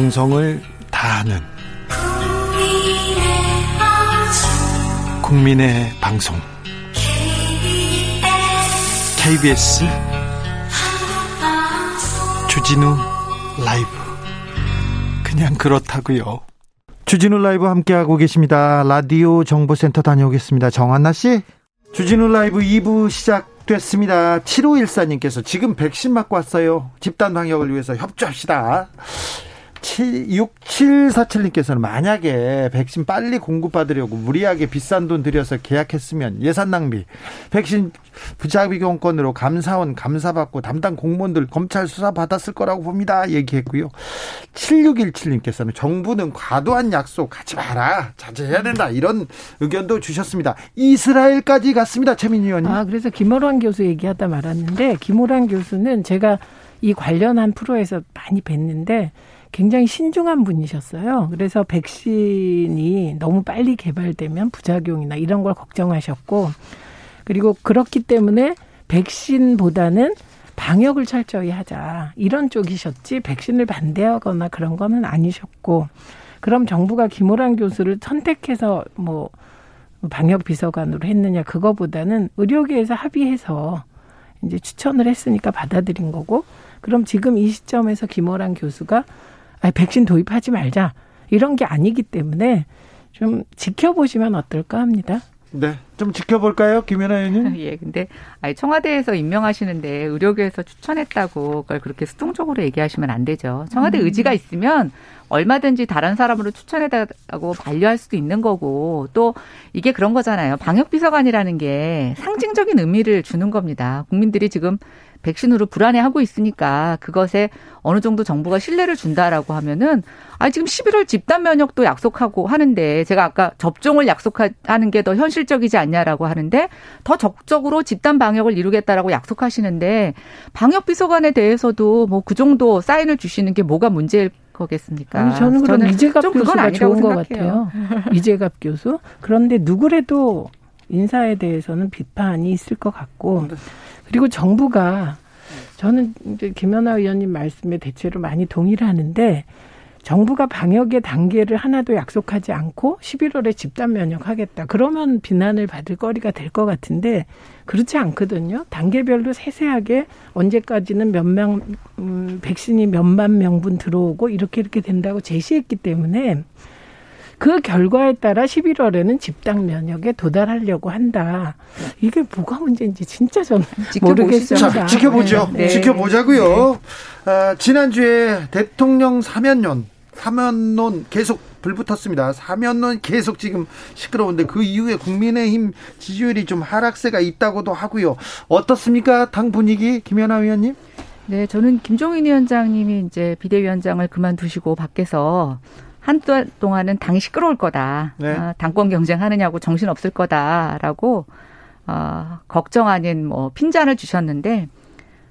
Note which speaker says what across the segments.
Speaker 1: 정성을 다하는 국민의 방송 KBS 주진우 라이브 그냥 그렇다고요. 주진우 라이브 함께하고 계십니다. 라디오 정보센터 다녀오겠습니다. 정한나 씨. 주진우 라이브 2부 시작됐습니다. 7514님께서 지금 백신 맞고 왔어요. 집단 방역을 위해서 협조합시다. 6747님께서는 만약에 백신 빨리 공급받으려고 무리하게 비싼 돈 들여서 계약했으면 예산 낭비, 백신 부작위경건으로 감사원 감사받고 담당 공무원들 검찰 수사 받았을 거라고 봅니다. 얘기했고요. 7617님께서는 정부는 과도한 약속 하지 마라. 자제해야 된다. 이런 의견도 주셨습니다. 이스라엘까지 갔습니다. 최민희 의원님.
Speaker 2: 아, 그래서 김호란 교수 얘기하다 말았는데 김호란 교수는 제가 이 관련한 프로에서 많이 뵀는데 굉장히 신중한 분이셨어요. 그래서 백신이 너무 빨리 개발되면 부작용이나 이런 걸 걱정하셨고, 그리고 그렇기 때문에 백신보다는 방역을 철저히 하자. 이런 쪽이셨지, 백신을 반대하거나 그런 거는 아니셨고, 그럼 정부가 김호란 교수를 선택해서 뭐, 방역 비서관으로 했느냐, 그거보다는 의료계에서 합의해서 이제 추천을 했으니까 받아들인 거고, 그럼 지금 이 시점에서 김호란 교수가 아, 백신 도입하지 말자 이런 게 아니기 때문에 좀 지켜보시면 어떨까 합니다.
Speaker 1: 네, 좀 지켜볼까요, 김연아 의원님?
Speaker 3: 예, 근데 아니, 청와대에서 임명하시는데 의료계에서 추천했다고 그걸 그렇게 수동적으로 얘기하시면 안 되죠. 청와대 음. 의지가 있으면 얼마든지 다른 사람으로 추천해달라고 반려할 수도 있는 거고 또 이게 그런 거잖아요. 방역 비서관이라는 게 상징적인 의미를 주는 겁니다. 국민들이 지금 백신으로 불안해하고 있으니까 그것에 어느 정도 정부가 신뢰를 준다라고 하면은 아 지금 11월 집단 면역도 약속하고 하는데 제가 아까 접종을 약속하는 게 더 현실적이지 않냐라고 하는데 더 적극적으로 집단 방역을 이루겠다라고 약속하시는데 방역 비서관에 대해서도 뭐 그 정도 사인을 주시는 게 뭐가 문제일 거겠습니까?
Speaker 2: 아니, 저는 그럼 이재갑 교수가 좋은 것 같아요. 이재갑 교수. 그런데 누구래도 인사에 대해서는 비판이 있을 것 같고 네. 그리고 정부가 저는 이제 김연아 의원님 말씀에 대체로 많이 동의를 하는데 정부가 방역의 단계를 하나도 약속하지 않고 11월에 집단 면역하겠다. 그러면 비난을 받을 거리가 될 것 같은데 그렇지 않거든요. 단계별로 세세하게 언제까지는 몇 명, 음, 백신이 몇만 명분 들어오고 이렇게 이렇게 된다고 제시했기 때문에 그 결과에 따라 11월에는 집단 면역에 도달하려고 한다. 이게 뭐가 문제인지 진짜 저는 모르겠습니다.
Speaker 1: 자, 지켜보죠. 네. 네. 지켜보자고요. 네. 아, 지난주에 대통령 사면론, 사면론 계속 불붙었습니다. 사면론 계속 지금 시끄러운데 그 이후에 국민의힘 지지율이 좀 하락세가 있다고도 하고요. 어떻습니까? 당 분위기 김연아 위원님?
Speaker 3: 네, 저는 김종인 위원장님이 이제 비대위원장을 그만두시고 밖에서 한달 동안은 당이 시끄러울 거다. 네. 어, 당권 경쟁하느냐고 정신 없을 거다라고 어, 걱정 아닌 뭐 핀잔을 주셨는데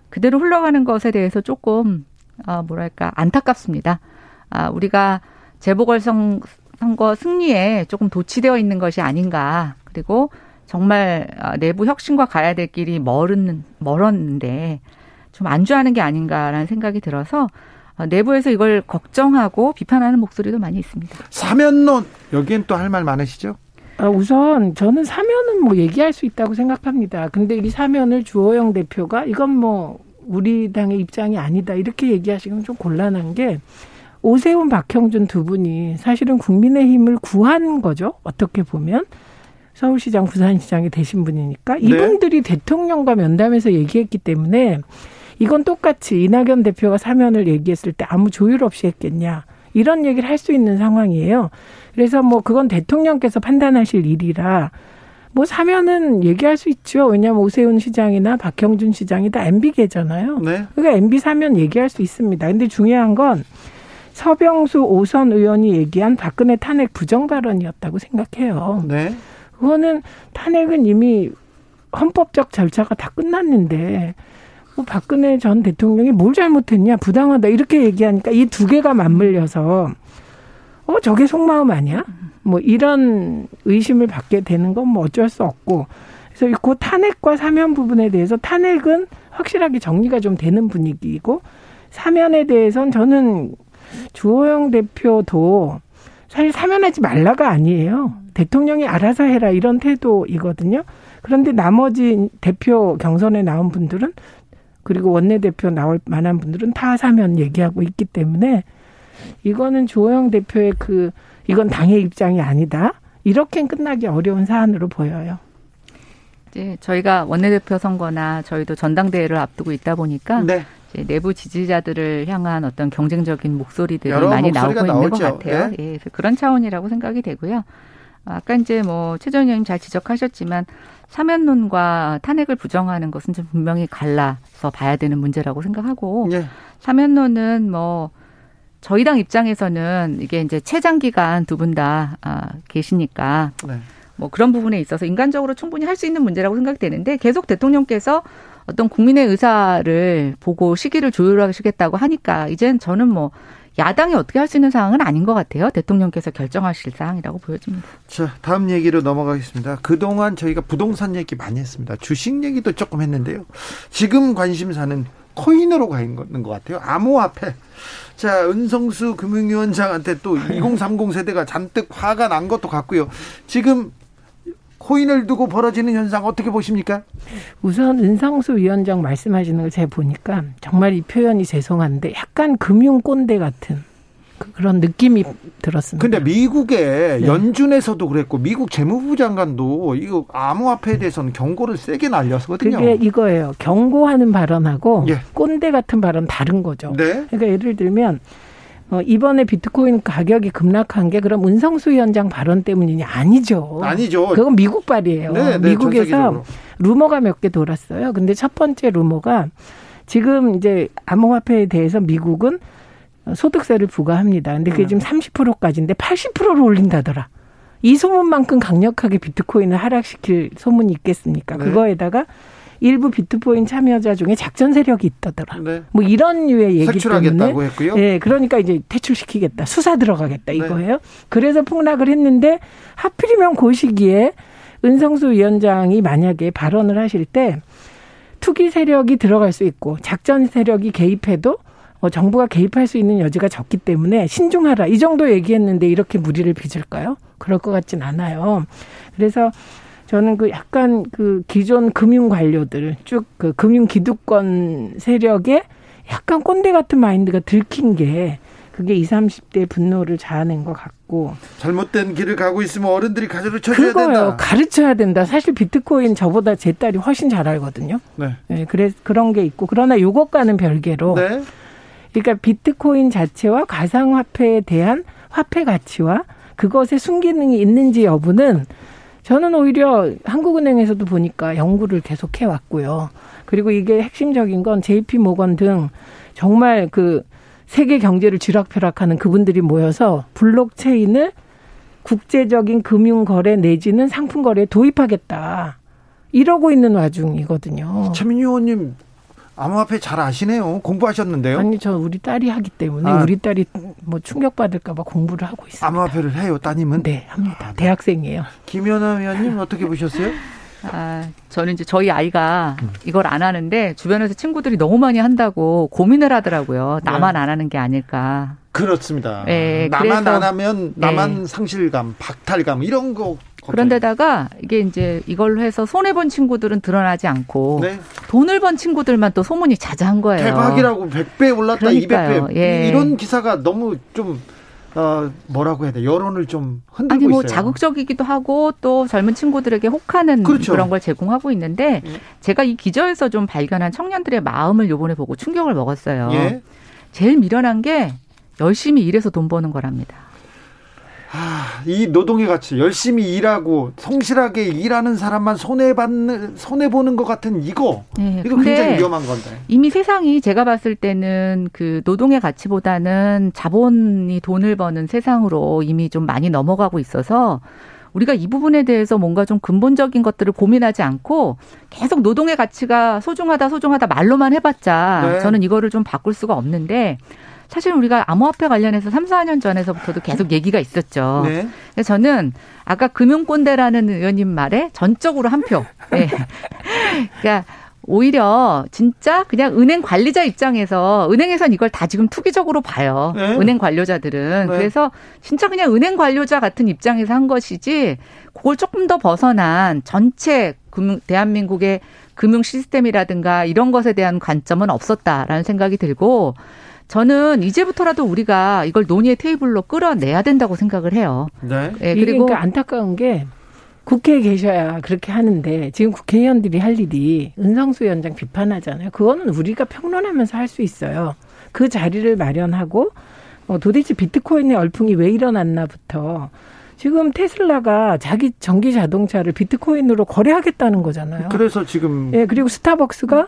Speaker 3: 그대로 흘러가는 것에 대해서 조금 어, 뭐랄까 안타깝습니다. 아, 우리가 재보궐선 선거 승리에 조금 도취되어 있는 것이 아닌가. 그리고 정말 어, 내부 혁신과 가야 될 길이 멀은 멀었는데 좀 안주하는 게 아닌가라는 생각이 들어서 어, 내부에서 이걸 걱정하고 비판하는 목소리도 많이 있습니다.
Speaker 1: 사면론 여기엔 또 할 말 많으시죠?
Speaker 2: 아, 우선 저는 사면은 뭐 얘기할 수 있다고 생각합니다. 근데 이 사면을 주호영 대표가 이건 뭐 우리 당의 입장이 아니다 이렇게 얘기하시면 좀 곤란한 게 오세훈 박형준 두 분이 사실은 국민의힘을 구한 거죠. 어떻게 보면 서울시장 부산시장이 되신 분이니까 네. 이분들이 네. 대통령과 면담에서 얘기했기 때문에 이건 똑같이 이낙연 대표가 사면을 얘기했을 때 아무 조율 없이 했겠냐. 이런 얘기를 할 수 있는 상황이에요. 그래서 뭐 그건 대통령께서 판단하실 일이라 뭐 사면은 얘기할 수 있죠. 왜냐하면 오세훈 시장이나 박형준 시장이 다 MB계잖아요. 네. 그러니까 MB 사면 얘기할 수 있습니다. 근데 중요한 건 서병수 오선 의원이 얘기한 박근혜 탄핵 부정 발언이었다고 생각해요. 네. 그거는 탄핵은 이미 헌법적 절차가 다 끝났는데 뭐 박근혜 전 대통령이 뭘 잘못했냐 부당하다 이렇게 얘기하니까 이 두 개가 맞물려서 어 저게 속마음 아니야? 뭐 이런 의심을 받게 되는 건 뭐 어쩔 수 없고 그래서 그 탄핵과 사면 부분에 대해서 탄핵은 확실하게 정리가 좀 되는 분위기이고 사면에 대해서는 저는 주호영 대표도 사실 사면하지 말라가 아니에요. 대통령이 알아서 해라 이런 태도이거든요. 그런데 나머지 대표 경선에 나온 분들은 그리고 원내대표 나올 만한 분들은 다 사면 얘기하고 있기 때문에 이거는 주호영 대표의 그 이건 당의 입장이 아니다. 이렇게 끝나기 어려운 사안으로 보여요.
Speaker 3: 이제 저희가 원내대표 선거나 저희도 전당대회를 앞두고 있다 보니까 네. 이제 내부 지지자들을 향한 어떤 경쟁적인 목소리들이 많이 나오고 있는 나오죠. 것 같아요. 예. 예, 그래서 그런 차원이라고 생각이 되고요. 아까 이제 뭐 최전 의원님 잘 지적하셨지만 사면론과 탄핵을 부정하는 것은 좀 분명히 갈라서 봐야 되는 문제라고 생각하고 예. 사면론은 뭐 저희 당 입장에서는 이게 이제 최장 기간 두 분 다 아, 계시니까 네. 뭐 그런 부분에 있어서 인간적으로 충분히 할 수 있는 문제라고 생각되는데 계속 대통령께서 어떤 국민의 의사를 보고 시기를 조율하시겠다고 하니까 이젠 저는 뭐 야당이 어떻게 할 수 있는 상황은 아닌 것 같아요. 대통령께서 결정하실 사항이라고 보여집니다.
Speaker 1: 자, 다음 얘기로 넘어가겠습니다. 그동안 저희가 부동산 얘기 많이 했습니다. 주식 얘기도 조금 했는데요. 지금 관심사는 코인으로 가 있는 것 같아요. 암호화폐. 자, 은성수 금융위원장한테 또 2030 세대가 잔뜩 화가 난 것도 같고요. 지금 코인을 두고 벌어지는 현상 어떻게 보십니까?
Speaker 2: 우선 은상수 위원장 말씀하시는 걸 제가 보니까 정말 이 표현이 죄송한데 약간 금융 꼰대 같은 그, 그런 느낌이 들었습니다.
Speaker 1: 근데 미국의 네. 연준에서도 그랬고 미국 재무부 장관도 이거 암호화폐에 대해서는 경고를 세게 날렸거든요.
Speaker 2: 그게 이거예요. 경고하는 발언하고 예. 꼰대 같은 발언 다른 거죠. 네. 그러니까 예를 들면 어, 이번에 비트코인 가격이 급락한 게 그럼 은성수 위원장 발언 때문이냐? 아니죠.
Speaker 1: 아니죠.
Speaker 2: 그건 미국 발이에요. 네, 네, 미국에서. 루머가 몇 개 돌았어요. 근데 첫 번째 루머가 지금 이제 암호화폐에 대해서 미국은 소득세를 부과합니다. 근데 그게 음. 지금 30%까지인데 80%로 올린다더라. 이 소문만큼 강력하게 비트코인을 하락시킬 소문이 있겠습니까? 네. 그거에다가 일부 비트코인 참여자 중에 작전 세력이 있다더라. 네. 뭐 이런 류의 얘기 때문에
Speaker 1: 했고요.
Speaker 2: 예, 그러니까 이제 퇴출시키겠다. 수사 들어가겠다 네. 이거예요. 네. 그래서 폭락을 했는데 하필이면 그 시기에 은성수 위원장이 만약에 발언을 하실 때 투기 세력이 들어갈 수 있고 작전 세력이 개입해도 어, 정부가 개입할 수 있는 여지가 적기 때문에 신중하라 이 정도 얘기했는데 이렇게 무리를 빚을까요? 그럴 것 같진 않아요. 그래서 저는 그 약간 그 기존 금융 관료들 쭉 그 금융 기득권 세력에 약간 꼰대 같은 마인드가 들킨 게 그게 20, 30대 분노를 자아낸 것 같고
Speaker 1: 잘못된 길을 가고 있으면 어른들이 가르쳐 줘야 그거요. 된다.
Speaker 2: 가르쳐야 된다. 사실 비트코인 저보다 제 딸이 훨씬 잘 알거든요. 네. 네 그래 그런 게 있고 그러나 요것과는 별개로 네. 그러니까 비트코인 자체와 가상화폐에 대한 화폐 가치와 그것의 순기능이 있는지 여부는 저는 오히려 한국은행에서도 보니까 연구를 계속 해왔고요. 그리고 이게 핵심적인 건 JP 모건 등 정말 그 세계 경제를 쥐락펴락하는 그분들이 모여서 블록체인을 국제적인 금융 거래 내지는 상품 거래에 도입하겠다. 이러고 있는 와중이거든요.
Speaker 1: 최민희 의원님 암호화폐 잘 아시네요. 공부하셨는데요.
Speaker 2: 아니 저 우리 딸이 하기 때문에 아. 우리 딸이 뭐 충격 받을까봐 공부를 하고 있습니다.
Speaker 1: 암호화폐를 해요, 따님은?
Speaker 2: 네, 합니다. 아, 네. 대학생이에요.
Speaker 1: 김연아 위원님 어떻게 보셨어요?
Speaker 3: 아, 저는 이제 저희 아이가 음. 이걸 안 하는데 주변에서 친구들이 너무 많이 한다고 고민을 하더라고요. 나만 네. 안 하는 게 아닐까.
Speaker 1: 그렇습니다. 네, 나만 안 하면 나만 네. 상실감, 박탈감 이런 거
Speaker 3: 그런데다가 이게 이제 이걸로 해서 손해 본 친구들은 드러나지 않고 네. 돈을 번 친구들만 또 소문이 자자한 거예요.
Speaker 1: 대박이라고 100배 올랐다, 그러니까요. 200배. 예. 이런 기사가 너무 좀 어, 뭐라고 해야 돼? 여론을 좀 흔들고 아니 뭐 있어요.
Speaker 3: 자극적이기도 하고 또 젊은 친구들에게 혹하는 그렇죠. 그런 걸 제공하고 있는데 예. 제가 이 기저에서 좀 발견한 청년들의 마음을 요번에 보고 충격을 먹었어요. 예. 제일 미련한 게 열심히 일해서 돈 버는 거랍니다.
Speaker 1: 아, 이 노동의 가치 열심히 일하고 성실하게 일하는 사람만 손해 받는 손해 보는 것 같은 이거 네, 이거 굉장히 위험한 건데
Speaker 3: 이미 세상이 제가 봤을 때는 그 노동의 가치보다는 자본이 돈을 버는 세상으로 이미 좀 많이 넘어가고 있어서 우리가 이 부분에 대해서 뭔가 좀 근본적인 것들을 고민하지 않고 계속 노동의 가치가 소중하다 소중하다 말로만 해봤자 네. 저는 이거를 좀 바꿀 수가 없는데 사실 우리가 암호화폐 관련해서 3, 4년 전에서부터도 계속 얘기가 있었죠. 네. 그래서 저는 아까 금융꼰대라는 의원님 말에 전적으로 한 표. 네. 그러니까 오히려 진짜 그냥 은행 관리자 입장에서 은행에선 이걸 다 지금 투기적으로 봐요. 네. 은행 관료자들은. 네. 그래서 진짜 그냥 은행 관료자 같은 입장에서 한 것이지 그걸 조금 더 벗어난 전체 금융 대한민국의 금융 시스템이라든가 이런 것에 대한 관점은 없었다라는 생각이 들고 저는 이제부터라도 우리가 이걸 논의의 테이블로 끌어내야 된다고 생각을 해요.
Speaker 2: 네. 네 그리고 그러니까 안타까운 게 국회에 계셔야 그렇게 하는데 지금 국회의원들이 할 일이 은성수 위원장 비판하잖아요. 그거는 우리가 평론하면서 할 수 있어요. 그 자리를 마련하고 어, 도대체 비트코인의 열풍이 왜 일어났나부터 지금 테슬라가 자기 전기 자동차를 비트코인으로 거래하겠다는 거잖아요.
Speaker 1: 그래서 지금
Speaker 2: 예 그리고 스타벅스가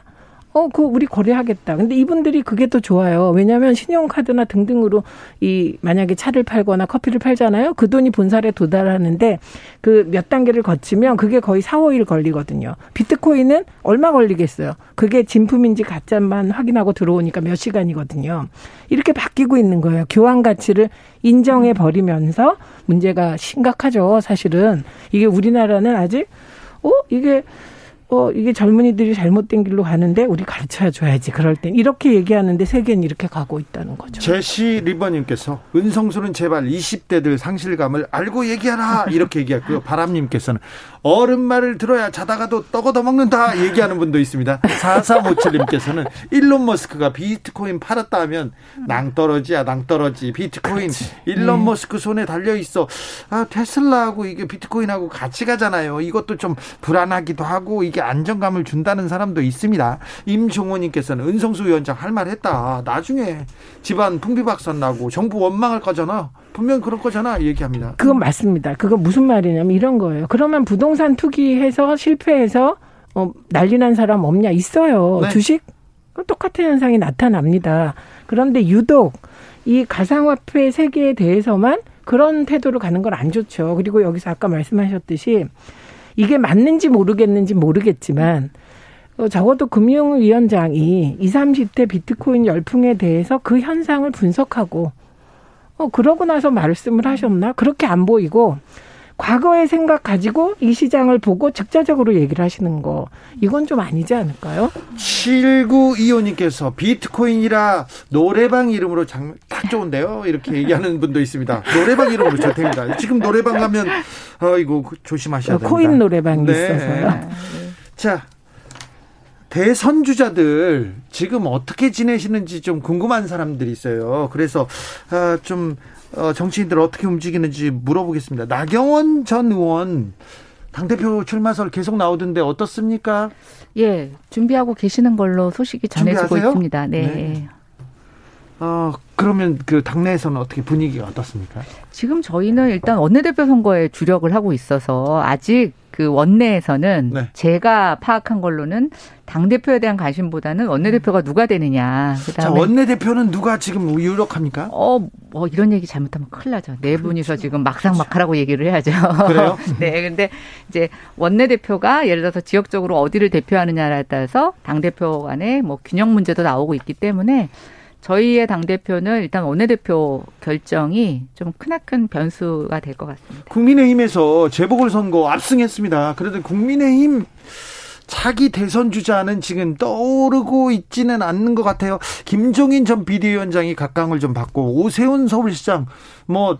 Speaker 2: 어, 그 우리 거래하겠다. 근데 이분들이 그게 더 좋아요. 왜냐하면 신용카드나 등등으로 이 만약에 차를 팔거나 커피를 팔잖아요. 그 돈이 본사에 도달하는데 그 몇 단계를 거치면 그게 거의 4, 5일 걸리거든요. 비트코인은 얼마 걸리겠어요. 그게 진품인지 가짜만 확인하고 들어오니까 몇 시간이거든요. 이렇게 바뀌고 있는 거예요. 교환 가치를 인정해 버리면서 문제가 심각하죠. 사실은 이게 우리나라는 아직 어 이게 어, 이게 젊은이들이 잘못된 길로 가는데 우리 가르쳐 줘야지. 그럴 땐 이렇게 얘기하는데 세계는 이렇게 가고 있다는 거죠.
Speaker 1: 제시 리버님께서 은성수는 제발 20대들 상실감을 알고 얘기하라 이렇게 얘기했고요. 바람님께서는 어른 말을 들어야 자다가도 떡어더 먹는다 얘기하는 분도 있습니다. 4357님께서는 일론 머스크가 비트코인 팔았다 하면 낭떠러지야 낭떠러지 비트코인 그치. 일론 네. 머스크 손에 달려 있어. 아 테슬라하고 이게 비트코인하고 같이 가잖아요. 이것도 좀 불안하기도 하고 이게 안정감을 준다는 사람도 있습니다. 임종호님께서는 은성수 위원장 할 말 했다. 나중에 집안 풍비박산 나고 정부 원망할 거잖아. 분명 그럴 거잖아 얘기합니다.
Speaker 2: 그건 맞습니다. 그건 무슨 말이냐면 이런 거예요. 그러면 부동산 투기해서 실패해서 어, 난리 난 사람 없냐 있어요. 네. 주식 똑같은 현상이 나타납니다. 그런데 유독 이 가상화폐 세계에 대해서만 그런 태도로 가는 건 안 좋죠. 그리고 여기서 아까 말씀하셨듯이 이게 맞는지 모르겠는지 모르겠지만 어, 적어도 금융 위원장이 20, 30대 비트코인 열풍에 대해서 그 현상을 분석하고 어, 그러고 나서 말씀을 하셨나? 그렇게 안 보이고 과거의 생각 가지고 이 시장을 보고 직자적으로 얘기를 하시는 거 이건 좀 아니지 않을까요?
Speaker 1: 7925님께서 비트코인이라 노래방 이름으로 장, 딱 좋은데요 이렇게 얘기하는 분도 있습니다 노래방 이름으로 좋답니다 지금 노래방 가면 어 이거 조심하셔야 됩니다
Speaker 2: 코인 노래방이 네. 있어서요
Speaker 1: 자 대선 주자들 지금 어떻게 지내시는지 좀 궁금한 사람들이 있어요. 그래서 아, 좀 어, 정치인들 어떻게 움직이는지 물어보겠습니다. 나경원 전 의원 당대표 출마설 계속 나오던데 어떻습니까?
Speaker 3: 예, 준비하고 계시는 걸로 소식이 전해지고 준비하세요? 있습니다. 네. 네.
Speaker 1: 어, 그러면 그 당내에서는 어떻게 분위기가 어떻습니까?
Speaker 3: 지금 저희는 일단 원내대표 선거에 주력을 하고 있어서 아직 그 원내에서는 네. 제가 파악한 걸로는 당 대표에 대한 관심보다는 원내대표가 누가 되느냐.
Speaker 1: 그다음에 자, 원내대표는 누가 지금 유력합니까?
Speaker 3: 어, 뭐 이런 얘기 잘못하면 큰일 나죠. 네 그렇죠. 분이서 지금 막상막하라고 얘기를 해야죠.
Speaker 1: 그래요?
Speaker 3: 네, 근데 이제 원내대표가 예를 들어서 지역적으로 어디를 대표하느냐에 따라서 당 대표 간에 뭐 균형 문제도 나오고 있기 때문에 저희의 당대표는 일단 원내대표 결정이 좀 크나큰 변수가 될 것 같습니다.
Speaker 1: 국민의힘에서 재보궐선거 압승했습니다. 그래도 국민의힘 차기 대선 주자는 지금 떠오르고 있지는 않는 것 같아요. 김종인 전 비대위원장이 각광을 좀 받고 오세훈 서울시장 뭐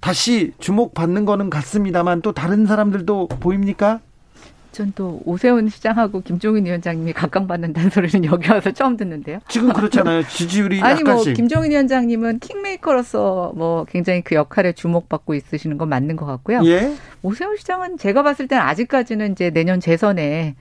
Speaker 1: 다시 주목받는 거는 같습니다만 또 다른 사람들도 보입니까?
Speaker 3: 전 또 오세훈 시장하고 김종인 위원장님이 각광받는다는 소리는 여기 와서 처음 듣는데요.
Speaker 1: 지금 그렇잖아요. 지지율이
Speaker 3: 아니
Speaker 1: 뭐
Speaker 3: 약간씩. 뭐 김종인 위원장님은 킹메이커로서 뭐 굉장히 그 역할에 주목받고 있으시는 건 맞는 것 같고요. 예? 오세훈 시장은 제가 봤을 때는 아직까지는 이제 내년 재선에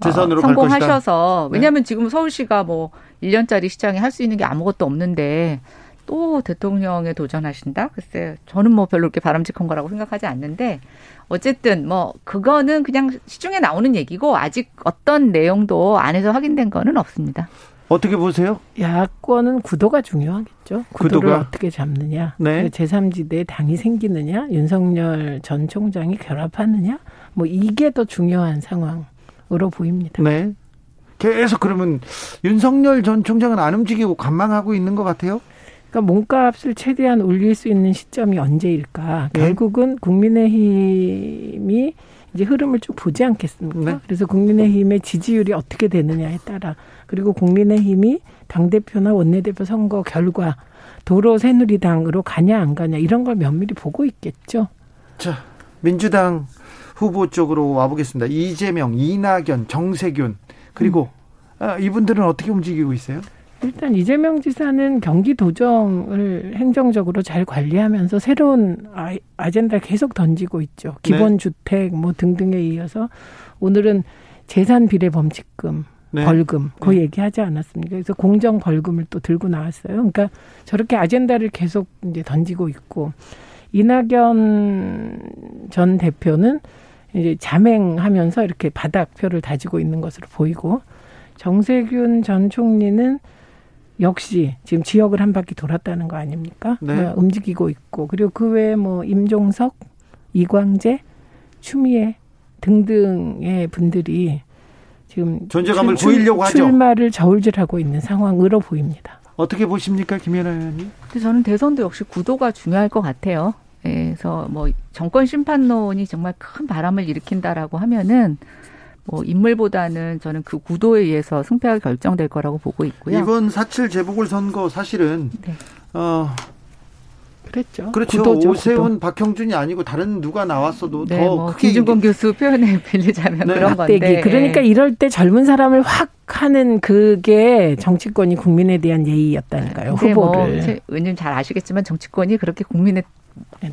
Speaker 1: 재선으로
Speaker 3: 어, 성공하셔서 왜냐하면 네. 지금 서울시가 뭐 1년짜리 시장에 할 수 있는 게 아무것도 없는데 또 대통령에 도전하신다? 글쎄, 저는 뭐 별로 그렇게 바람직한 거라고 생각하지 않는데 어쨌든 뭐 그거는 그냥 시중에 나오는 얘기고 아직 어떤 내용도 안에서 확인된 거는 없습니다.
Speaker 1: 어떻게 보세요?
Speaker 2: 야권은 구도가 중요하겠죠. 구도를 구도가? 어떻게 잡느냐. 네. 제3지대에 당이 생기느냐. 윤석열 전 총장이 결합하느냐. 뭐 이게 더 중요한 상황으로 보입니다.
Speaker 1: 네. 계속 그러면 윤석열 전 총장은 안 움직이고 관망하고 있는 것 같아요?
Speaker 2: 그러니까 몸값을 최대한 올릴 수 있는 시점이 언제일까? 네. 결국은 국민의힘이 이제 흐름을 쭉 보지 않겠습니까?
Speaker 1: 네.
Speaker 2: 그래서 국민의힘의 지지율이 어떻게 되느냐에 따라 그리고 국민의힘이 당 대표나 원내대표 선거 결과 도로 새누리당으로 가냐 안 가냐 이런 걸 면밀히 보고 있겠죠.
Speaker 1: 자, 민주당 후보 쪽으로 와보겠습니다. 이재명, 이낙연, 정세균 그리고 음. 아, 이분들은 어떻게 움직이고 있어요?
Speaker 2: 일단 이재명 지사는 경기 도정을 행정적으로 잘 관리하면서 새로운 아젠다를 계속 던지고 있죠. 기본 네. 주택 뭐 등등에 이어서 오늘은 재산 비례 범칙금 네. 벌금 그 네. 얘기하지 않았습니까? 그래서 공정 벌금을 또 들고 나왔어요. 그러니까 저렇게 아젠다를 계속 이제 던지고 있고 이낙연 전 대표는 이제 자맹하면서 이렇게 바닥표를 다지고 있는 것으로 보이고 정세균 전 총리는 역시 지금 지역을 한 바퀴 돌았다는 거 아닙니까? 네. 뭐 움직이고 있고 그리고 그 외에 뭐 임종석, 이광재, 추미애 등등의 분들이 지금
Speaker 1: 존재감을 출, 보이려고 하죠.
Speaker 2: 출마를 저울질하고 있는 상황으로 보입니다.
Speaker 1: 어떻게 보십니까, 김연아 의원님?
Speaker 3: 저는 대선도 역시 구도가 중요할 것 같아요. 예, 그래서 뭐 정권 심판론이 정말 큰 바람을 일으킨다라고 하면은 뭐 인물보다는 저는 그 구도에 의해서 승패가 결정될 거라고 보고 있고요.
Speaker 1: 이번 사칠 재보궐 선거 사실은 네. 어
Speaker 2: 그랬죠.
Speaker 1: 그렇죠. 구도죠, 오세훈, 구도. 박형준이 아니고 다른 누가 나왔어도 네, 더 뭐 크게
Speaker 3: 김준권 교수 표현에 빌리자면 네. 그런 건데.
Speaker 2: 그러니까 이럴 때 젊은 사람을 확 하는 그게 정치권이 국민에 대한 예의였다니까요. 뭐 후보를.
Speaker 3: 뭐, 의원님 잘 아시겠지만 정치권이 그렇게 국민의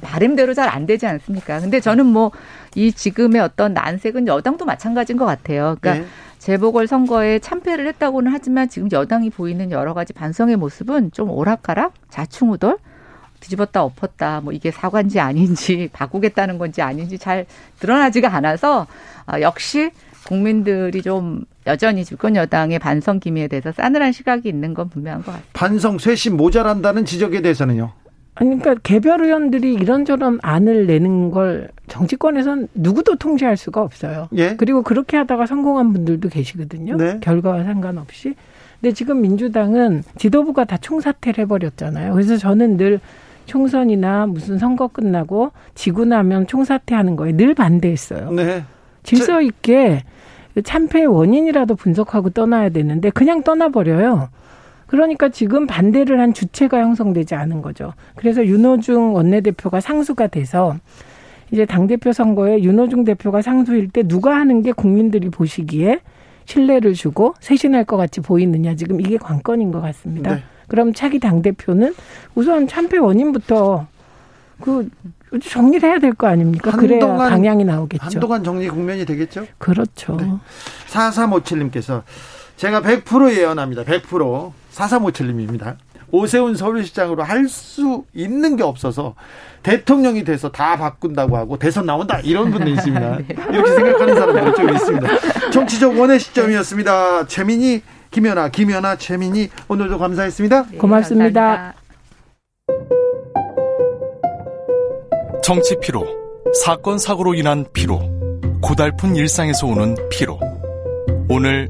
Speaker 3: 바램대로 잘 안 되지 않습니까? 근데 저는 뭐 이 지금의 어떤 난색은 여당도 마찬가지인 것 같아요. 그러니까 네. 재보궐 선거에 참패를 했다고는 하지만 지금 여당이 보이는 여러 가지 반성의 모습은 좀 오락가락, 자충우돌, 뒤집었다 엎었다, 뭐 이게 사과인지 아닌지 바꾸겠다는 건지 아닌지 잘 드러나지가 않아서 아, 역시 국민들이 좀 여전히 집권 여당의 반성 기미에 대해서 싸늘한 시각이 있는 건 분명한 것 같아요.
Speaker 1: 반성 쇄신 모자란다는 지적에 대해서는요.
Speaker 2: 아니, 그러니까 개별 의원들이 이런저런 안을 내는 걸 정치권에선 누구도 통제할 수가 없어요. 예? 그리고 그렇게 하다가 성공한 분들도 계시거든요. 네. 결과와 상관없이. 근데 지금 민주당은 지도부가 다 총사퇴를 해버렸잖아요. 그래서 저는 늘 총선이나 무슨 선거 끝나고 지고 나면 총사퇴하는 거에 늘 반대했어요. 네. 질서 있게 참패의 원인이라도 분석하고 떠나야 되는데 그냥 떠나버려요. 그러니까 지금 반대를 한 주체가 형성되지 않은 거죠. 그래서 윤호중 원내대표가 상수가 돼서 이제 당대표 선거에 윤호중 대표가 상수일 때 누가 하는 게 국민들이 보시기에 신뢰를 주고 쇄신할 것 같이 보이느냐 지금 이게 관건인 것 같습니다. 네. 그럼 차기 당대표는 우선 참패 원인부터 그 정리를 해야 될 거 아닙니까? 한동안, 그래야 방향이 나오겠죠.
Speaker 1: 한동안 정리 국면이 되겠죠?
Speaker 2: 그렇죠. 네.
Speaker 1: 4357님께서 제가 100% 예언합니다. 100%. 4357님입니다. 오세훈 서울시장으로 할 수 있는 게 없어서 대통령이 돼서 다 바꾼다고 하고 대선 나온다 이런 분도 있습니다. 네. 이렇게 생각하는 사람들이 좀 있습니다. 정치적 원의 시점이었습니다. 최민희, 김연아, 김연아, 최민희 오늘도 감사했습니다.
Speaker 2: 네, 고맙습니다.
Speaker 4: 정치 피로, 사건 사고로 인한 피로, 고달픈 일상에서 오는 피로. 오늘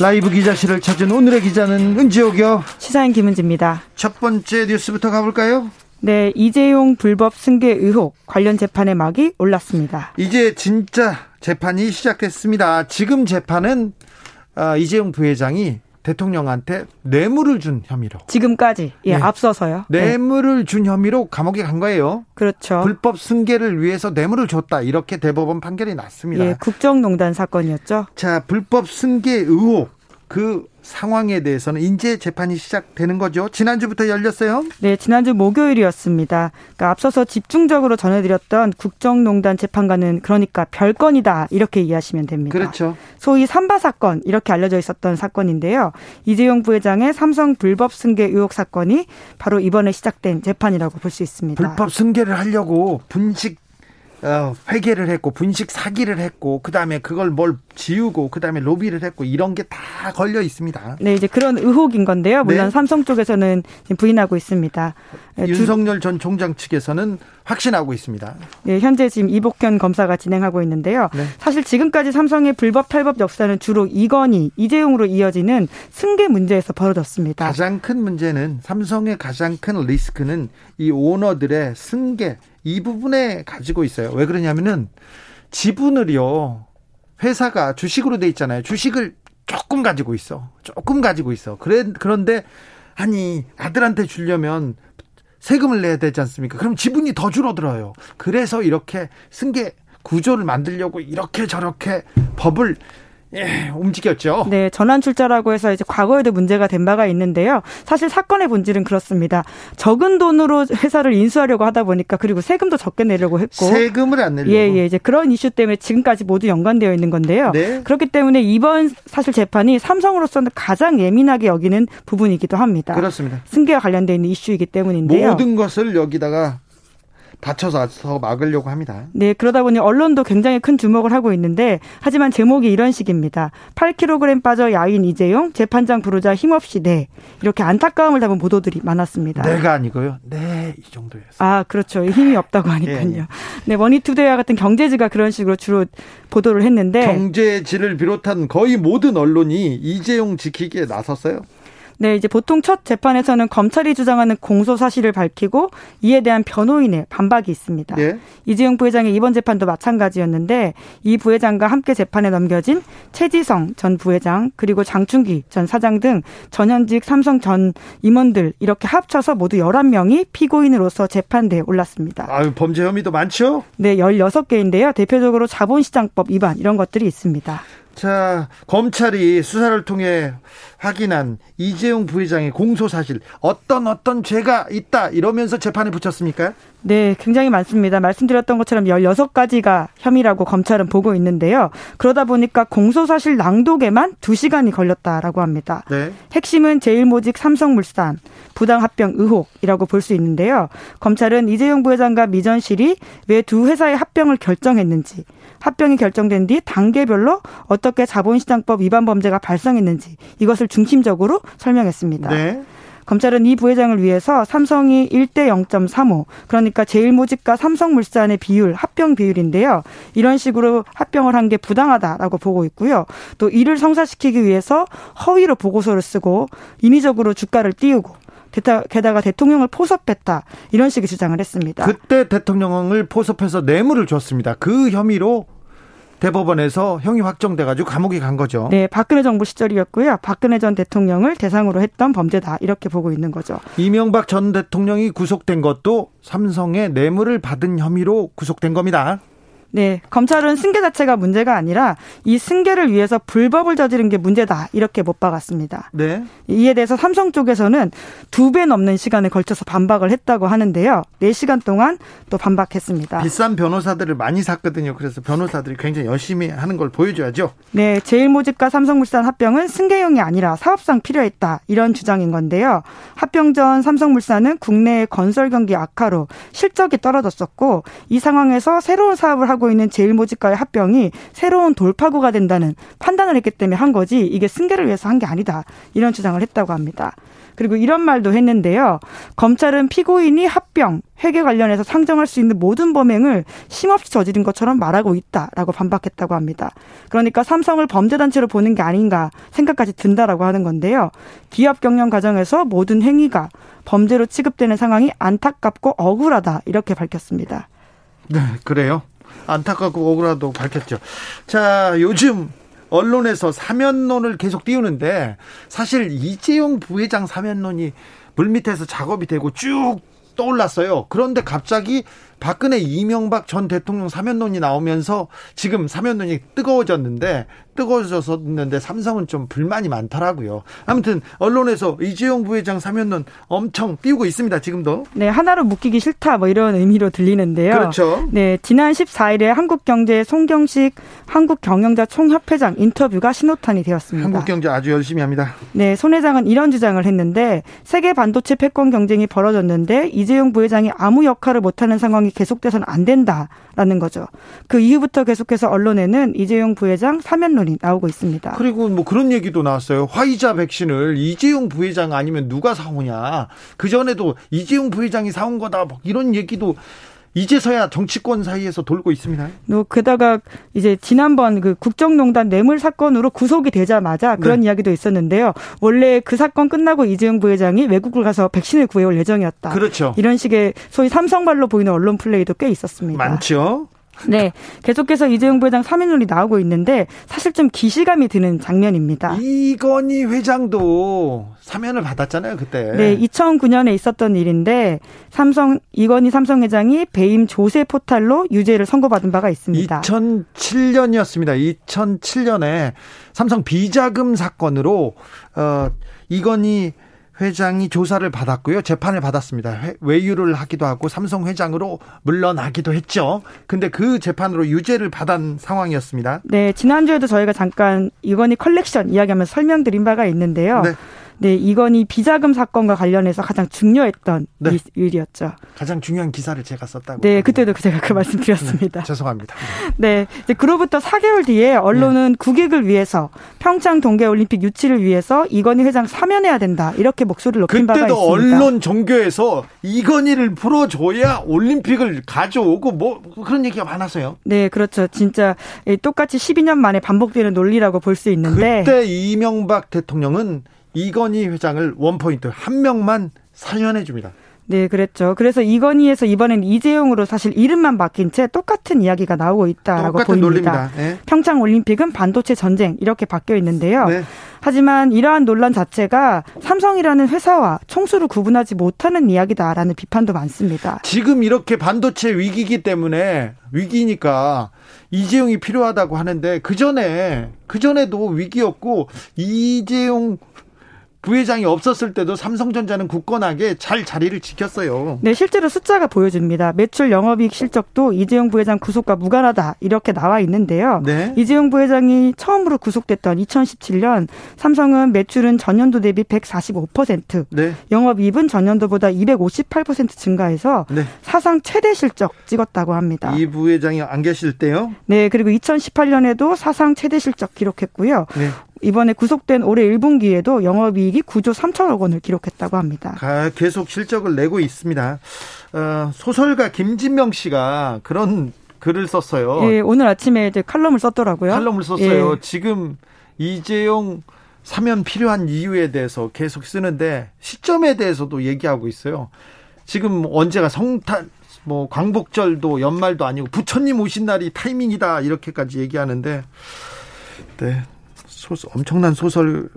Speaker 1: 라이브 기자실을 찾은 오늘의 기자는 은지옥이요.
Speaker 5: 시사인 김은지입니다.
Speaker 1: 첫 번째 뉴스부터 가볼까요?
Speaker 5: 네, 이재용 불법 승계 의혹 관련 재판의 막이 올랐습니다.
Speaker 1: 이제 진짜 재판이 시작됐습니다. 지금 재판은 아, 이재용 부회장이 대통령한테 뇌물을 준 혐의로.
Speaker 5: 지금까지 예, 네. 앞서서요.
Speaker 1: 네. 뇌물을 준 혐의로 감옥에 간 거예요.
Speaker 5: 그렇죠.
Speaker 1: 불법 승계를 위해서 뇌물을 줬다. 이렇게 대법원 판결이 났습니다.
Speaker 5: 예, 국정농단 사건이었죠.
Speaker 1: 자, 불법 승계 의혹 그 상황에 대해서는 인제 재판이 시작되는 거죠. 지난주부터 열렸어요?
Speaker 5: 네, 지난주 목요일이었습니다. 그러니까 앞서서 집중적으로 전해드렸던 국정농단 재판관은 그러니까 별건이다 이렇게 이해하시면 됩니다.
Speaker 1: 그렇죠.
Speaker 5: 소위 삼바 사건 이렇게 알려져 있었던 사건인데요. 이재용 부회장의 삼성 불법 승계 의혹 사건이 바로 이번에 시작된 재판이라고 볼 수 있습니다.
Speaker 1: 불법 승계를 하려고 분식 어, 회계를 했고 분식 사기를 했고 그다음에 그걸 뭘 지우고 그다음에 로비를 했고 이런 게 다 걸려 있습니다.
Speaker 5: 네, 이제 그런 의혹인 건데요. 물론 네. 삼성 쪽에서는 부인하고 있습니다.
Speaker 1: 네, 윤석열 전 총장 측에서는 확신하고 있습니다.
Speaker 5: 네, 현재 지금 이복현 검사가 진행하고 있는데요. 네. 사실 지금까지 삼성의 불법 탈법 역사는 주로 이건희, 이재용으로 이어지는 승계 문제에서 벌어졌습니다.
Speaker 1: 가장 큰 문제는 삼성의 가장 큰 리스크는 이 오너들의 승계 이 부분에 가지고 있어요. 왜 그러냐면은 지분을요. 회사가 주식으로 돼 있잖아요. 주식을 조금 가지고 있어. 조금 가지고 있어. 그래 그런데 아니 아들한테 주려면 세금을 내야 되지 않습니까? 그럼 지분이 더 줄어들어요. 그래서 이렇게 승계 구조를 만들려고 이렇게 저렇게 법을 예, 움직였죠.
Speaker 5: 네, 전환 출자라고 해서 이제 과거에도 문제가 된 바가 있는데요. 사실 사건의 본질은 그렇습니다. 적은 돈으로 회사를 인수하려고 하다 보니까 그리고 세금도 적게 내려고 했고
Speaker 1: 세금을 안 내려고.
Speaker 5: 예, 예, 이제 그런 이슈 때문에 지금까지 모두 연관되어 있는 건데요. 네. 그렇기 때문에 이번 사실 재판이 삼성으로서는 가장 예민하게 여기는 부분이기도 합니다.
Speaker 1: 그렇습니다.
Speaker 5: 승계와 관련되어 있는 이슈이기 때문인데요.
Speaker 1: 모든 것을 여기다가 받쳐서 막으려고 합니다.
Speaker 5: 네, 그러다 보니 언론도 굉장히 큰 주목을 하고 있는데 하지만 제목이 이런 식입니다. 8kg 빠져 야인 이재용 재판장 부르자 힘없이 네 이렇게 안타까움을 담은 보도들이 많았습니다.
Speaker 1: 내가 아니고요. 네, 이 정도였어요.
Speaker 5: 아, 그렇죠. 힘이 없다고 하니까요. 예, 예. 네, 머니투데이와 같은 경제지가 그런 식으로 주로 보도를 했는데
Speaker 1: 경제지를 비롯한 거의 모든 언론이 이재용 지키기에 나섰어요.
Speaker 5: 네, 이제 보통 첫 재판에서는 검찰이 주장하는 공소 사실을 밝히고 이에 대한 변호인의 반박이 있습니다. 예. 이재용 부회장의 이번 재판도 마찬가지였는데 이 부회장과 함께 재판에 넘겨진 최지성 전 부회장 그리고 장충기 전 사장 등 전현직 삼성 전 임원들 이렇게 합쳐서 모두 11명이 피고인으로서 재판대에 올랐습니다.
Speaker 1: 아유, 범죄 혐의도 많죠?
Speaker 5: 네, 16개인데요. 대표적으로 자본시장법 위반 이런 것들이 있습니다.
Speaker 1: 자, 검찰이 수사를 통해 확인한 이재용 부회장의 공소 사실 어떤 어떤 죄가 있다 이러면서 재판에 붙였습니까?
Speaker 5: 네, 굉장히 많습니다. 말씀드렸던 것처럼 16가지가 혐의라고 검찰은 보고 있는데요. 그러다 보니까 공소 사실 낭독에만 2시간이 걸렸다라고 합니다. 네. 핵심은 제일모직 삼성물산 부당 합병 의혹이라고 볼 수 있는데요. 검찰은 이재용 부회장과 미전 실이 왜 두 회사의 합병을 결정했는지 합병이 결정된 뒤 단계별로 어떻게 자본시장법 위반 범죄가 발생했는지 이것을 중심적으로 설명했습니다. 네. 검찰은 이 부회장을 위해서 삼성이 1대 0.35 그러니까 제일모직과 삼성물산의 비율 합병 비율인데요. 이런 식으로 합병을 한 게 부당하다라고 보고 있고요. 또 이를 성사시키기 위해서 허위로 보고서를 쓰고 인위적으로 주가를 띄우고 게다가 대통령을 포섭했다 이런 식의 주장을 했습니다.
Speaker 1: 그때 대통령을 포섭해서 뇌물을 줬습니다. 그 혐의로 대법원에서 형이 확정돼가지고 감옥에 간 거죠.
Speaker 5: 네, 박근혜 정부 시절이었고요. 박근혜 전 대통령을 대상으로 했던 범죄다 이렇게 보고 있는 거죠.
Speaker 1: 이명박 전 대통령이 구속된 것도 삼성의 뇌물을 받은 혐의로 구속된 겁니다.
Speaker 5: 네, 검찰은 승계 자체가 문제가 아니라 이 승계를 위해서 불법을 저지른 게 문제다 이렇게 못 박았습니다. 네. 이에 대해서 삼성 쪽에서는 두 배 넘는 시간에 걸쳐서 반박을 했다고 하는데요. 4시간 동안 또 반박했습니다.
Speaker 1: 비싼 변호사들을 많이 샀거든요. 그래서 변호사들이 굉장히 열심히 하는 걸 보여줘야죠.
Speaker 5: 네, 제일모직과 삼성물산 합병은 승계용이 아니라 사업상 필요했다 이런 주장인 건데요. 합병 전 삼성물산은 국내 건설 경기 악화로 실적이 떨어졌었고 이 상황에서 새로운 사업을 하고 하고 있는 제일모직과의 합병이 새로운 돌파구가 된다는 판단을 했기 때문에 한 거지 이게 승계를 위해서 한 게 아니다. 이런 주장을 했다고 합니다. 그리고 이런 말도 했는데요. 검찰은 피고인이 합병, 회계 관련해서 상정할 수 있는 모든 범행을 심없이 저지른 것처럼 말하고 있다라고 반박했다고 합니다. 그러니까 삼성을 범죄단체로 보는 게 아닌가 생각까지 든다라고 하는 건데요. 기업 경영 과정에서 모든 행위가 범죄로 취급되는 상황이 안타깝고 억울하다 이렇게 밝혔습니다.
Speaker 1: 네, 그래요. 안타깝고 억울하다고 밝혔죠. 자, 요즘 언론에서 사면론을 계속 띄우는데 사실 이재용 부회장 사면론이 물밑에서 작업이 되고 쭉 떠올랐어요. 그런데 갑자기 박근혜 이명박 전 대통령 사면론이 나오면서 지금 사면론이 뜨거워졌는데 뜨거워졌었는데 삼성은 좀 불만이 많더라고요. 아무튼 언론에서 이재용 부회장 사면론 엄청 띄우고 있습니다. 지금도.
Speaker 5: 네, 하나로 묶이기 싫다 뭐 이런 의미로 들리는데요.
Speaker 1: 그렇죠.
Speaker 5: 네, 지난 14일에 한국경제 송경식 한국경영자 총협회장 인터뷰가 신호탄이 되었습니다.
Speaker 1: 한국경제 아주 열심히 합니다.
Speaker 5: 네, 손 회장은 이런 주장을 했는데 세계 반도체 패권 경쟁이 벌어졌는데 이재용 부회장이 아무 역할을 못하는 상황이 계속돼서는 안 된다라는 거죠. 그 이후부터 계속해서 언론에는 이재용 부회장 사면론이 나오고 있습니다.
Speaker 1: 그리고 뭐 그런 얘기도 나왔어요. 화이자 백신을 이재용 부회장 아니면 누가 사오냐. 그 전에도 이재용 부회장이 사온 거다. 뭐 이런 얘기도 이제서야 정치권 사이에서 돌고 있습니다.
Speaker 5: 또 게다가 이제 지난번 그 국정농단 뇌물 사건으로 구속이 되자마자 그런 네. 이야기도 있었는데요. 원래 그 사건 끝나고 이재용 부회장이 외국을 가서 백신을 구해올 예정이었다.
Speaker 1: 그렇죠.
Speaker 5: 이런 식의 소위 삼성발로 보이는 언론 플레이도 꽤 있었습니다.
Speaker 1: 많죠.
Speaker 5: 네. 계속해서 이재용 부회장 사면론이 나오고 있는데 사실 좀 기시감이 드는 장면입니다.
Speaker 1: 이건희 회장도 사면을 받았잖아요, 그때.
Speaker 5: 네, 2009년에 있었던 일인데 삼성 이건희 삼성 회장이 배임 조세 포탈로 유죄를 선고받은 바가 있습니다.
Speaker 1: 2007년이었습니다. 2007년에 삼성 비자금 사건으로 어 이건희 회장이 조사를 받았고요. 재판을 받았습니다. 외유를 하기도 하고 삼성 회장으로 물러나기도 했죠. 근데 그 재판으로 유죄를 받은 상황이었습니다.
Speaker 5: 네, 지난주에도 저희가 잠깐 이건희 컬렉션 이야기하면서 설명드린 바가 있는데요. 네. 네, 이건희 비자금 사건과 관련해서 가장 중요했던 네. 일이었죠.
Speaker 1: 가장 중요한 기사를 제가 썼다고.
Speaker 5: 네, 그때도 제가 그 말씀 드렸습니다.
Speaker 1: 네, 죄송합니다.
Speaker 5: 네, 이제 그로부터 4개월 뒤에 언론은 네. 국익을 위해서 평창 동계올림픽 유치를 위해서 이건희 회장 사면해야 된다 이렇게 목소리를 높인 바가 있습니다.
Speaker 1: 그때도 언론 종교에서 이건희를 풀어줘야 올림픽을 가져오고 뭐 그런 얘기가 많았어요.
Speaker 5: 네, 그렇죠. 진짜 똑같이 12년 만에 반복되는 논리라고 볼 수 있는데
Speaker 1: 그때 이명박 대통령은 이건희 회장을 원포인트 한 명만 사연해 줍니다.
Speaker 5: 네, 그랬죠. 그래서 이건희에서 이번엔 이재용으로 사실 이름만 바뀐 채 똑같은 이야기가 나오고 있다라고 보입니다. 네. 평창 올림픽은 반도체 전쟁 이렇게 바뀌어 있는데요. 네. 하지만 이러한 논란 자체가 삼성이라는 회사와 총수를 구분하지 못하는 이야기다라는 비판도 많습니다.
Speaker 1: 지금 이렇게 반도체 위기기 때문에 위기니까 이재용이 필요하다고 하는데 그 전에 그 전에도 위기였고 이재용 부회장이 없었을 때도 삼성전자는 굳건하게 잘 자리를 지켰어요.
Speaker 5: 네, 실제로 숫자가 보여줍니다. 매출 영업이익 실적도 이재용 부회장 구속과 무관하다 이렇게 나와 있는데요. 네. 이재용 부회장이 처음으로 구속됐던 2017년 삼성은 매출은 전년도 대비 145%, 네. 영업이익은 전년도보다 258% 증가해서 네. 사상 최대 실적 찍었다고 합니다.
Speaker 1: 이 부회장이 안 계실 때요?
Speaker 5: 네, 그리고 2018년에도 사상 최대 실적 기록했고요. 네. 이번에 구속된 올해 1분기에도 영업이익이 9조 3천억 원을 기록했다고 합니다.
Speaker 1: 계속 실적을 내고 있습니다. 어, 소설가 김진명 씨가 그런 글을 썼어요.
Speaker 5: 예, 오늘 아침에 이제 칼럼을 썼더라고요.
Speaker 1: 칼럼을 썼어요. 예. 지금 이재용 사면 필요한 이유에 대해서 계속 쓰는데 시점에 대해서도 얘기하고 있어요. 지금 언제가 성탄 뭐 광복절도 연말도 아니고 부처님 오신 날이 타이밍이다 이렇게까지 얘기하는데 네 소설, 엄청난 소설을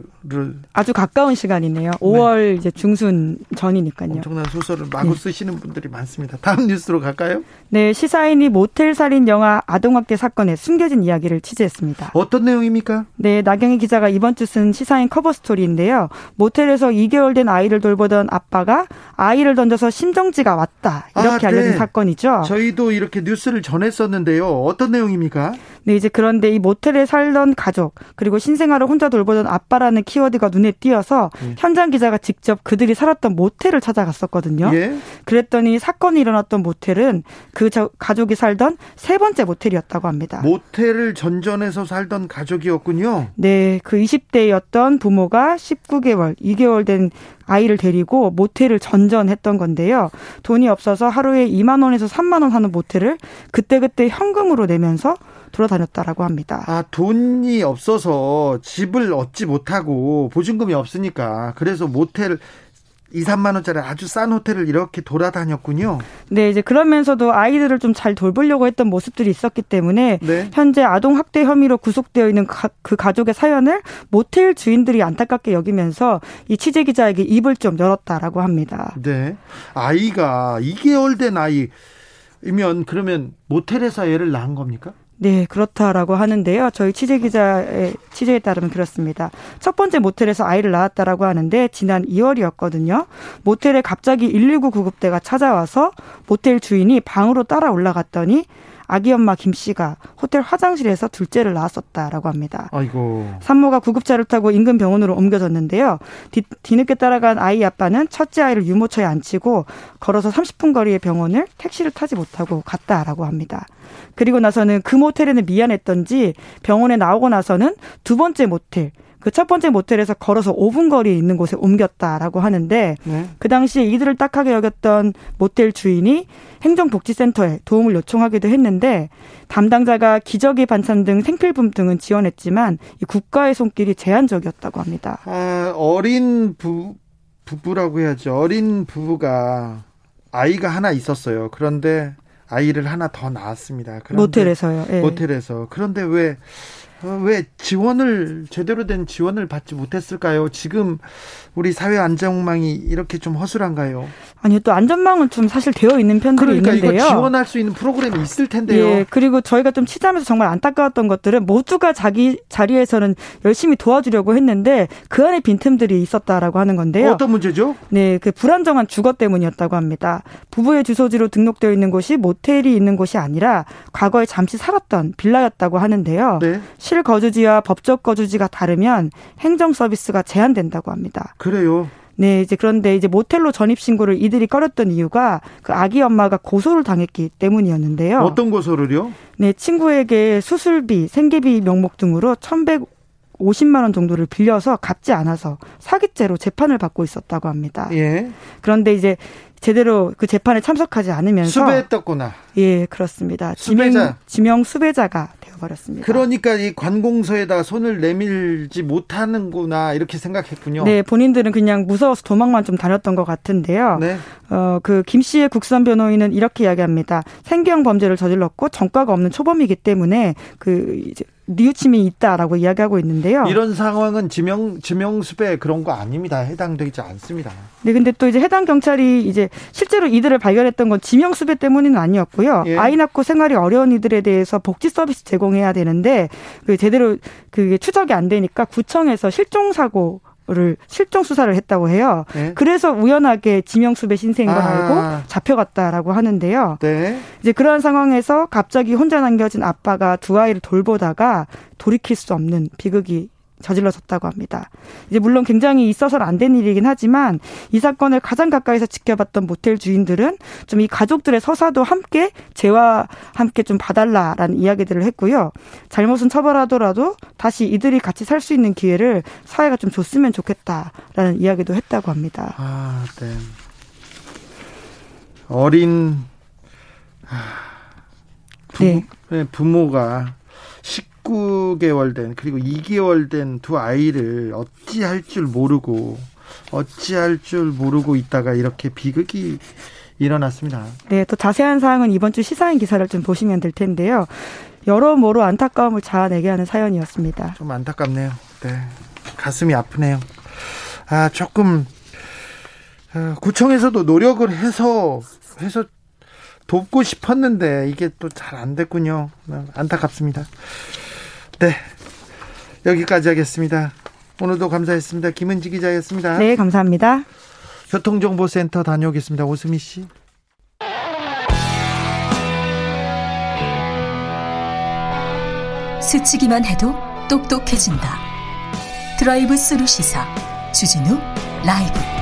Speaker 5: 아주 가까운 시간이네요. 5월 네. 이제 중순 전이니까요.
Speaker 1: 엄청난 소설을 마구 네. 쓰시는 분들이 많습니다. 다음 뉴스로 갈까요?
Speaker 5: 네, 시사인이 모텔 살인 영화 아동학대 사건의 숨겨진 이야기를 취재했습니다.
Speaker 1: 어떤 내용입니까?
Speaker 5: 네, 나경희 기자가 이번 주 쓴 시사인 커버 스토리인데요. 모텔에서 2개월 된 아이를 돌보던 아빠가 아이를 던져서 심정지가 왔다 이렇게 아, 알려진 네. 사건이죠.
Speaker 1: 저희도 이렇게 뉴스를 전했었는데요. 어떤 내용입니까?
Speaker 5: 네, 이제 그런데 이 모텔에 살던 가족 그리고 신생아를 혼자 돌보던 아빠라는 키워드가 눈에 띄어서 음. 현장 기자가 직접 그들이 살았던 모텔을 찾아갔었거든요. 예? 그랬더니 사건이 일어났던 모텔은 그 가족이 살던 세 번째 모텔이었다고 합니다.
Speaker 1: 모텔을 전전해서 살던 가족이었군요.
Speaker 5: 네, 그 20대였던 부모가 19개월, 2개월 된 아이를 데리고 모텔을 전전했던 건데요. 돈이 없어서 하루에 2만 원에서 3만 원 하는 모텔을 그때그때 현금으로 내면서 돌아다녔다라고 합니다.
Speaker 1: 아, 돈이 없어서 집을 얻지 못하고 보증금이 없으니까 그래서 모텔 2, 3만 원짜리 아주 싼 호텔을 이렇게 돌아다녔군요.
Speaker 5: 네, 이제 그러면서도 아이들을 좀 잘 돌보려고 했던 모습들이 있었기 때문에 네. 현재 아동 학대 혐의로 구속되어 있는 가, 그 가족의 사연을 모텔 주인들이 안타깝게 여기면서 이 취재 기자에게 입을 좀 열었다라고 합니다.
Speaker 1: 네. 아이가 2개월 된 아이면 그러면 모텔에서 애를 낳은 겁니까?
Speaker 5: 네, 그렇다라고 하는데요. 저희 취재 기자의 취재에 따르면 그렇습니다. 첫 번째 모텔에서 아이를 낳았다라고 하는데 지난 2월이었거든요. 모텔에 갑자기 119 구급대가 찾아와서 모텔 주인이 방으로 따라 올라갔더니 아기 엄마 김 씨가 호텔 화장실에서 둘째를 낳았었다라고 합니다.
Speaker 1: 아이고.
Speaker 5: 산모가 구급차를 타고 인근 병원으로 옮겨졌는데요. 뒤, 뒤늦게 따라간 아이 아빠는 첫째 아이를 유모차에 앉히고 걸어서 30분 거리의 병원을 택시를 타지 못하고 갔다라고 합니다. 그리고 나서는 그 모텔에는 미안했던지 병원에 나오고 나서는 두 번째 모텔 그 첫 번째 모텔에서 걸어서 5분 거리에 있는 곳에 옮겼다라고 하는데 네. 그 당시에 이들을 딱하게 여겼던 모텔 주인이 행정복지센터에 도움을 요청하기도 했는데 담당자가 기저귀 반찬 등 생필품 등은 지원했지만 이 국가의 손길이 제한적이었다고 합니다.
Speaker 1: 아, 어린 부, 부부라고 해야죠. 어린 부부가 아이가 하나 있었어요. 그런데 아이를 하나 더 낳았습니다.
Speaker 5: 모텔에서요.
Speaker 1: 네. 모텔에서. 그런데 왜 어, 왜 지원을 제대로 된 지원을 받지 못했을까요? 지금 우리 사회 안전망이 이렇게 좀 허술한가요?
Speaker 5: 아니요, 또 안전망은 좀 사실 되어 있는 편들이
Speaker 1: 그러니까
Speaker 5: 있는데요.
Speaker 1: 이거 지원할 수 있는 프로그램이 있을 텐데요. 예,
Speaker 5: 그리고 저희가 좀 취재하면서 정말 안타까웠던 것들은 모두가 자기 자리에서는 열심히 도와주려고 했는데 그 안에 빈틈들이 있었다라고 하는 건데요.
Speaker 1: 어떤 문제죠?
Speaker 5: 네, 그 불안정한 주거 때문이었다고 합니다. 부부의 주소지로 등록되어 있는 곳이 모텔이 있는 곳이 아니라 과거에 잠시 살았던 빌라였다고 하는데요. 네. 실거주지와 법적 거주지가 다르면 행정 서비스가 제한된다고 합니다.
Speaker 1: 그래요.
Speaker 5: 네, 이제 그런데 이제 모텔로 전입 신고를 이들이 꺼렸던 이유가 그 아기 엄마가 고소를 당했기 때문이었는데요.
Speaker 1: 어떤 고소를요?
Speaker 5: 네, 친구에게 수술비, 생계비 명목 등으로 1,100 50만 원 정도를 빌려서 갚지 않아서 사기죄로 재판을 받고 있었다고 합니다.
Speaker 1: 예.
Speaker 5: 그런데 이제 제대로 그 재판에 참석하지 않으면서
Speaker 1: 수배했었구나.
Speaker 5: 예, 그렇습니다.
Speaker 1: 수배자.
Speaker 5: 지명, 지명 수배자가 버렸습니다.
Speaker 1: 그러니까 이 관공서에다 손을 내밀지 못하는구나 이렇게 생각했군요.
Speaker 5: 네, 본인들은 그냥 무서워서 도망만 좀 다녔던 것 같은데요. 네. 어, 그 김 씨의 국선 변호인은 이렇게 이야기합니다. 생경 범죄를 저질렀고 전과가 없는 초범이기 때문에 그 이제 뉘우침이 있다라고 이야기하고 있는데요.
Speaker 1: 이런 상황은 지명 지명 수배 그런 거 아닙니다. 해당되지 않습니다.
Speaker 5: 네, 근데 또 이제 해당 경찰이 이제 실제로 이들을 발견했던 건 지명 수배 때문은 아니었고요. 예. 아이 낳고 생활이 어려운 이들에 대해서 복지 서비스 제공해야 되는데 그 제대로 그게 추적이 안 되니까 구청에서 실종 사고 를 실종 수사를 했다고 해요. 네. 그래서 우연하게 지명수배 신세인 걸 아. 알고 잡혀갔다라고 하는데요. 네. 이제 그러한 상황에서 갑자기 혼자 남겨진 아빠가 두 아이를 돌보다가 돌이킬 수 없는 비극이 저질러졌다고 합니다. 이제 물론 굉장히 있어서는 안 된 일이긴 하지만 이 사건을 가장 가까이서 지켜봤던 모텔 주인들은 좀 이 가족들의 서사도 함께 재와 함께 좀 봐달라라는 이야기들을 했고요. 잘못은 처벌하더라도 다시 이들이 같이 살 수 있는 기회를 사회가 좀 줬으면 좋겠다라는 이야기도 했다고 합니다.
Speaker 1: 아, 네. 어린 부, 네. 네 부모가 19개월 된 그리고 2개월 된 두 아이를 어찌할 줄 모르고 어찌할 줄 모르고 있다가 이렇게 비극이 일어났습니다.
Speaker 5: 네, 또 자세한 사항은 이번 주 시사인 기사를 좀 보시면 될 텐데요. 여러모로 안타까움을 자아내게 하는 사연이었습니다.
Speaker 1: 좀 안타깝네요. 네, 가슴이 아프네요. 아 조금 아, 구청에서도 노력을 해서 해서 돕고 싶었는데 이게 또 잘 안 됐군요. 안타깝습니다. 네. 여기까지 하겠습니다. 오늘도 감사했습니다. 김은지 기자였습니다.
Speaker 5: 네, 감사합니다.
Speaker 1: 교통정보센터 다녀오겠습니다. 오수미 씨.
Speaker 6: 스치기만 해도 똑똑해진다. 드라이브 스루 시사 주진우 라이브.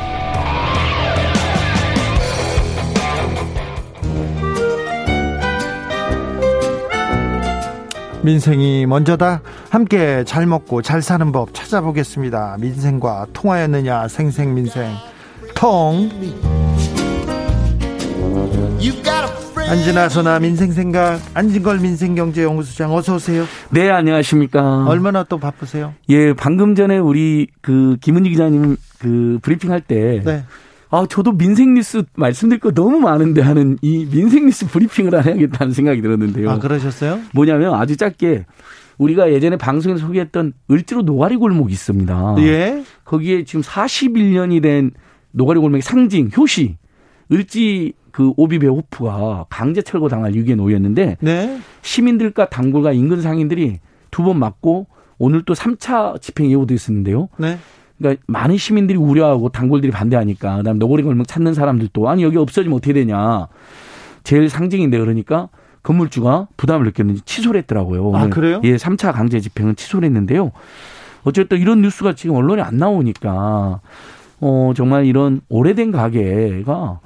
Speaker 1: 민생이 먼저다. 함께 잘 먹고 잘 사는 법 찾아보겠습니다. 민생과 통하였느냐 생생민생 통. 안진아 소나 민생생각 안진걸 민생경제연구소장 어서 오세요.
Speaker 7: 네 안녕하십니까.
Speaker 1: 얼마나 또 바쁘세요?
Speaker 7: 예 방금 전에 우리 그 김은지 기자님 그 브리핑 할 때 네. 아, 저도 민생 뉴스 말씀드릴 거 너무 많은데 하는 이 민생 뉴스 브리핑을 해야겠다는 생각이 들었는데요.
Speaker 1: 아, 그러셨어요?
Speaker 7: 뭐냐면 아주 짧게 우리가 예전에 방송에서 소개했던 을지로 노가리 골목이 있습니다.
Speaker 1: 예.
Speaker 7: 거기에 지금 41년이 된 노가리 골목의 상징, 효시. 을지 그 오비베 호프가 강제 철거 당할 위기에 놓였는데 네. 시민들과 당국과 인근 상인들이 두 번 맞고 오늘 또 3차 집행 예고도 있었는데요. 네. 그러니까 많은 시민들이 우려하고 단골들이 반대하니까 그다음 너구리 골목 찾는 사람들도 아니 여기 없어지면 어떻게 되냐. 제일 상징인데 그러니까 건물주가 부담을 느꼈는지 취소를 했더라고요.
Speaker 1: 아, 그래요?
Speaker 7: 예, 3차 강제 집행은 취소를 했는데요. 어쨌든 이런 뉴스가 지금 언론에 안 나오니까 어 정말 이런 오래된 가게가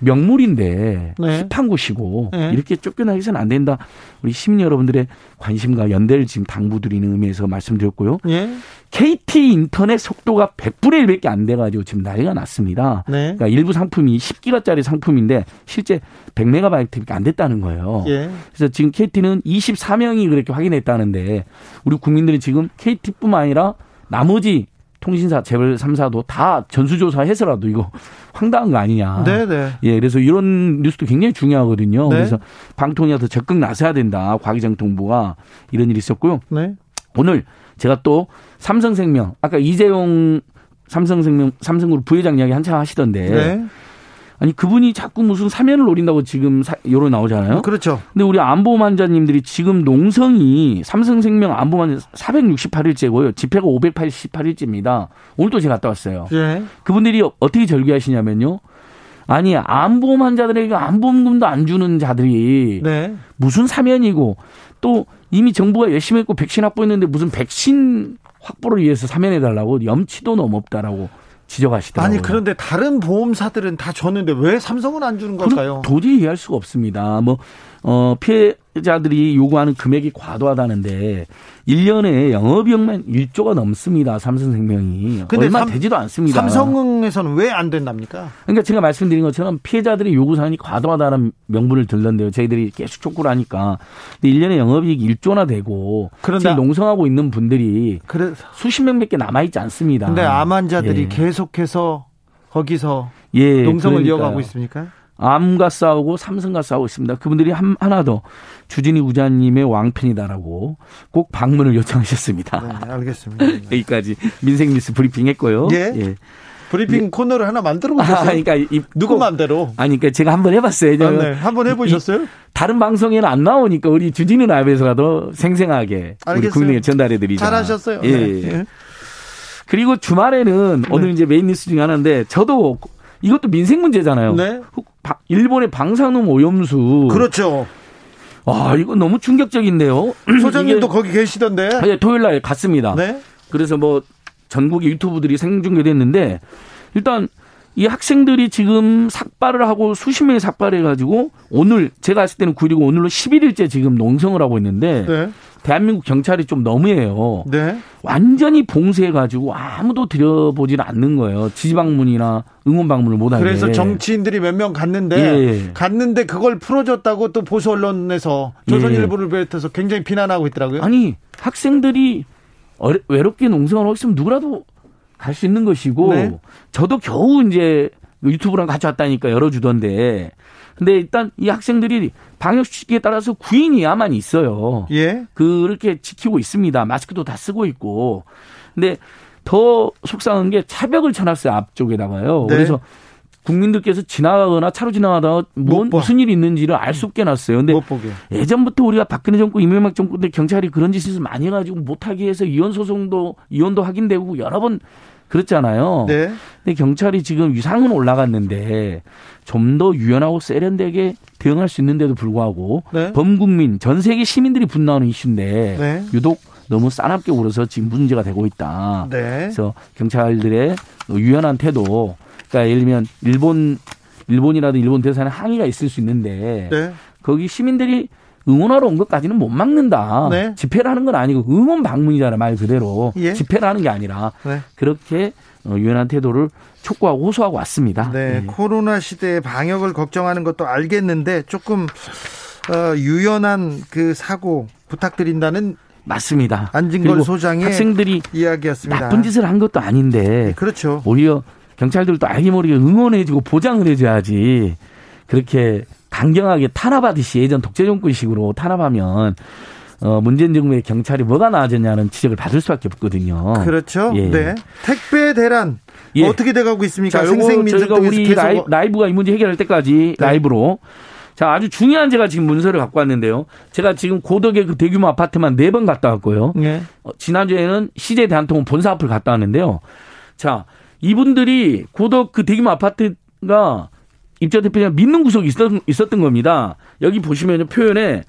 Speaker 7: 명물인데 네. 힙한 곳이고 네. 이렇게 쫓겨나기서는 안 된다. 우리 시민 여러분들의 관심과 연대를 지금 당부드리는 의미에서 말씀드렸고요. 네. KT 인터넷 속도가 100분의 1밖에 안 돼가지고 지금 난리가 났습니다. 네. 그러니까 일부 상품이 10기가짜리 상품인데 실제 100메가바이트밖에 안 됐다는 거예요. 예. 그래서 지금 KT는 24명이 그렇게 확인했다는데 우리 국민들이 지금 KT뿐만 아니라 나머지 통신사 재벌 3사도 다 전수조사해서라도 이거 황당한 거 아니냐. 네네. 네. 예, 그래서 이런 뉴스도 굉장히 중요하거든요. 네. 그래서 방통위가 더 적극 나서야 된다. 과기정통부가 이런 일이 있었고요. 네. 오늘 제가 또 삼성생명 아까 이재용 삼성생명 삼성그룹 부회장 이야기 한참 하시던데 네. 아니 그분이 자꾸 무슨 사면을 노린다고 지금 여론 나오잖아요.
Speaker 1: 그렇죠.
Speaker 7: 근데 우리 안보험 환자님들이 지금 농성이 삼성생명 안보험 환자 468일째고요. 집회가 588일째입니다. 오늘도 제가 갔다 왔어요. 네. 그분들이 어떻게 절규하시냐면요. 아니 안보험 환자들에게 안보험금도 안 주는 자들이 네. 무슨 사면이고 또 이미 정부가 열심히 했고 백신 확보했는데 무슨 백신 확보를 위해서 사면해 달라고 염치도 너무 없다라고 지적하시더라고요.
Speaker 1: 아니 그런데 다른 보험사들은 다 줬는데 왜 삼성은 안 주는 걸까요?
Speaker 7: 도저히 이해할 수가 없습니다. 뭐 어, 피해 자들이 요구하는 금액이 과도하다는데 1년에 영업이익만 1조가 넘습니다. 삼성생명이. 근데 얼마 삼, 되지도 않습니다.
Speaker 1: 삼성에서는 왜 안 된답니까?
Speaker 7: 그러니까 제가 말씀드린 것처럼 피해자들이 요구 사항이 과도하다는 명분을 들던데요. 저희들이 계속 촉구를 하니까. 근데 1년에 영업이익 1조나 되고 그런데 농성하고 있는 분들이 그래, 수십 명밖에 남아 있지 않습니다.
Speaker 1: 근데 암 환자들이 예. 계속해서 거기서 예, 농성을 그러니까요. 이어가고 있습니까?
Speaker 7: 암과 싸우고 삼성과 싸우고 있습니다. 그분들이 한, 하나 더 주진우 기자님의 왕팬이다라고 꼭 방문을 요청하셨습니다.
Speaker 1: 네, 알겠습니다.
Speaker 7: 여기까지 민생 뉴스 브리핑 했고요.
Speaker 1: 예. 예. 브리핑 예. 코너를 하나 만들어 보셨어요? 아, 그러니까 이, 누구 마음대로?
Speaker 7: 아니, 그러니까 제가 한번 해봤어요. 아, 네.
Speaker 1: 한번 해보셨어요?
Speaker 7: 다른 방송에는 안 나오니까 우리 주진우 라이브에서라도 생생하게 알겠어요. 우리 국민에게 전달해드리자.
Speaker 1: 잘하셨어요.
Speaker 7: 예. 네. 예. 그리고 주말에는 오늘 네. 이제 메인 뉴스 중에 하나인데 저도 이것도 민생 문제잖아요. 네. 일본의 방사능 오염수.
Speaker 1: 그렇죠.
Speaker 7: 아, 이거 너무 충격적인데요.
Speaker 1: 소장님도 거기 계시던데.
Speaker 7: 네, 토요일 날 갔습니다. 네. 그래서 뭐 전국의 유튜브들이 생중계됐는데 일단 이 학생들이 지금 삭발을 하고 수십 명이 삭발해 가지고 오늘 제가 갔을 때는 9일이고 오늘로 11일째 지금 농성을 하고 있는데 네. 대한민국 경찰이 좀 너무해요. 네. 완전히 봉쇄해가지고 아무도 들여보질 않는 거예요. 지지방문이나 응원방문을 못하게.
Speaker 1: 그래서 정치인들이 몇 명 갔는데 예. 갔는데 그걸 풀어줬다고 또 보수 언론에서 조선일보를 예. 비롯해서 굉장히 비난하고 있더라고요.
Speaker 7: 아니 학생들이 외롭게 농성을 하고 있으면 누구라도 갈 수 있는 것이고 네. 저도 겨우 이제 유튜브랑 같이 왔다니까 열어주던데 근데 일단 이 학생들이 방역 수칙에 따라서 구인이야만 있어요. 예. 그렇게 지키고 있습니다. 마스크도 다 쓰고 있고. 근데 더 속상한 게 차벽을 쳐놨어요 앞쪽에다가요. 네. 그래서 국민들께서 지나가거나 차로 지나가다가 뭔 무슨 일이 있는지를 알 수 없게 놨어요. 근데 예전부터 우리가 박근혜 정권, 이명박 정권 때 경찰이 그런 짓을 많이 해가지고 못하게 해서 이혼 소송도 이혼도 확인되고 여러 번 그렇잖아요. 네. 근데 경찰이 지금 위상은 올라갔는데 좀 더 유연하고 세련되게 대응할 수 있는데도 불구하고 네. 범국민 전 세계 시민들이 분노하는 이슈인데 네. 유독 너무 싸납게 울어서 지금 문제가 되고 있다. 네. 그래서 경찰들의 유연한 태도, 그러니까 예를 들면 일본 일본이라도 일본 대사는 항의가 있을 수 있는데 네. 거기 시민들이 응원하러 온 것까지는 못 막는다. 네. 집회라는 건 아니고 응원 방문이잖아 말 그대로 예. 집회라는 게 아니라 네. 그렇게 어, 유연한 태도를 촉구하고 호소하고 왔습니다.
Speaker 1: 네, 네. 코로나 시대에 방역을 걱정하는 것도 알겠는데 조금 어, 유연한 그 사고 부탁드린다는
Speaker 7: 맞습니다.
Speaker 1: 안진걸 소장의 학생들이 이야기였습니다.
Speaker 7: 나쁜 짓을 한 것도 아닌데 네,
Speaker 1: 그렇죠.
Speaker 7: 오히려 경찰들도 알게 모르게 응원해주고 보장을 해줘야지 그렇게 강경하게 탄압하듯이 예전 독재 정권식으로 탄압하면 어, 문재인 정부의 경찰이 뭐가 나아졌냐는 지적을 받을 수밖에 없거든요.
Speaker 1: 그렇죠. 예. 네. 택배 대란 예. 어떻게 돼가고 있습니까?
Speaker 7: 생생민주가 우리 계속... 라이, 라이브가 이 문제 해결할 때까지 네. 라이브로 자 아주 중요한 제가 지금 문서를 갖고 왔는데요. 제가 지금 고덕의 그 대규모 아파트만 네 번 갔다 왔고요. 네. 어, 지난주에는 CJ 대한통운 본사 앞을 갔다 왔는데요. 자 이분들이 고덕 그 대규모 아파트가 입자 대표님 믿는 구석이 있었, 있었던 겁니다. 여기 보시면 표현에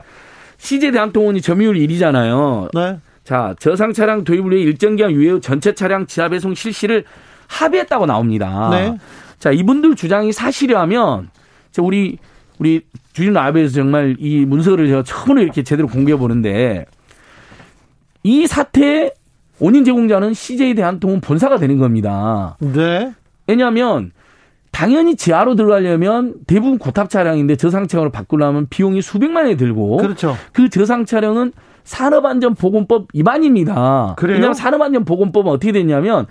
Speaker 7: CJ 대한통운이 점유율 1위잖아요. 네. 자, 저상 차량 도입을 위해 일정 기간 유예 후 전체 차량 지하 배송 실시를 합의했다고 나옵니다. 네. 자, 이분들 주장이 사실이라면 우리 우리 주진 라이브에서 정말 이 문서를 제가 처음으로 이렇게 제대로 공개해 보는데 이 사태의 원인 제공자는 CJ 대한통운 본사가 되는 겁니다. 네. 왜냐하면 당연히 지하로 들어가려면 대부분 고탑 차량인데 저상 차량으로 바꾸려면 비용이 수백만 원이 들고
Speaker 1: 그렇죠.
Speaker 7: 그 저상 차량은 산업안전보건법 위반입니다.
Speaker 1: 그래요?
Speaker 7: 왜냐하면 산업안전보건법은 어떻게 됐냐면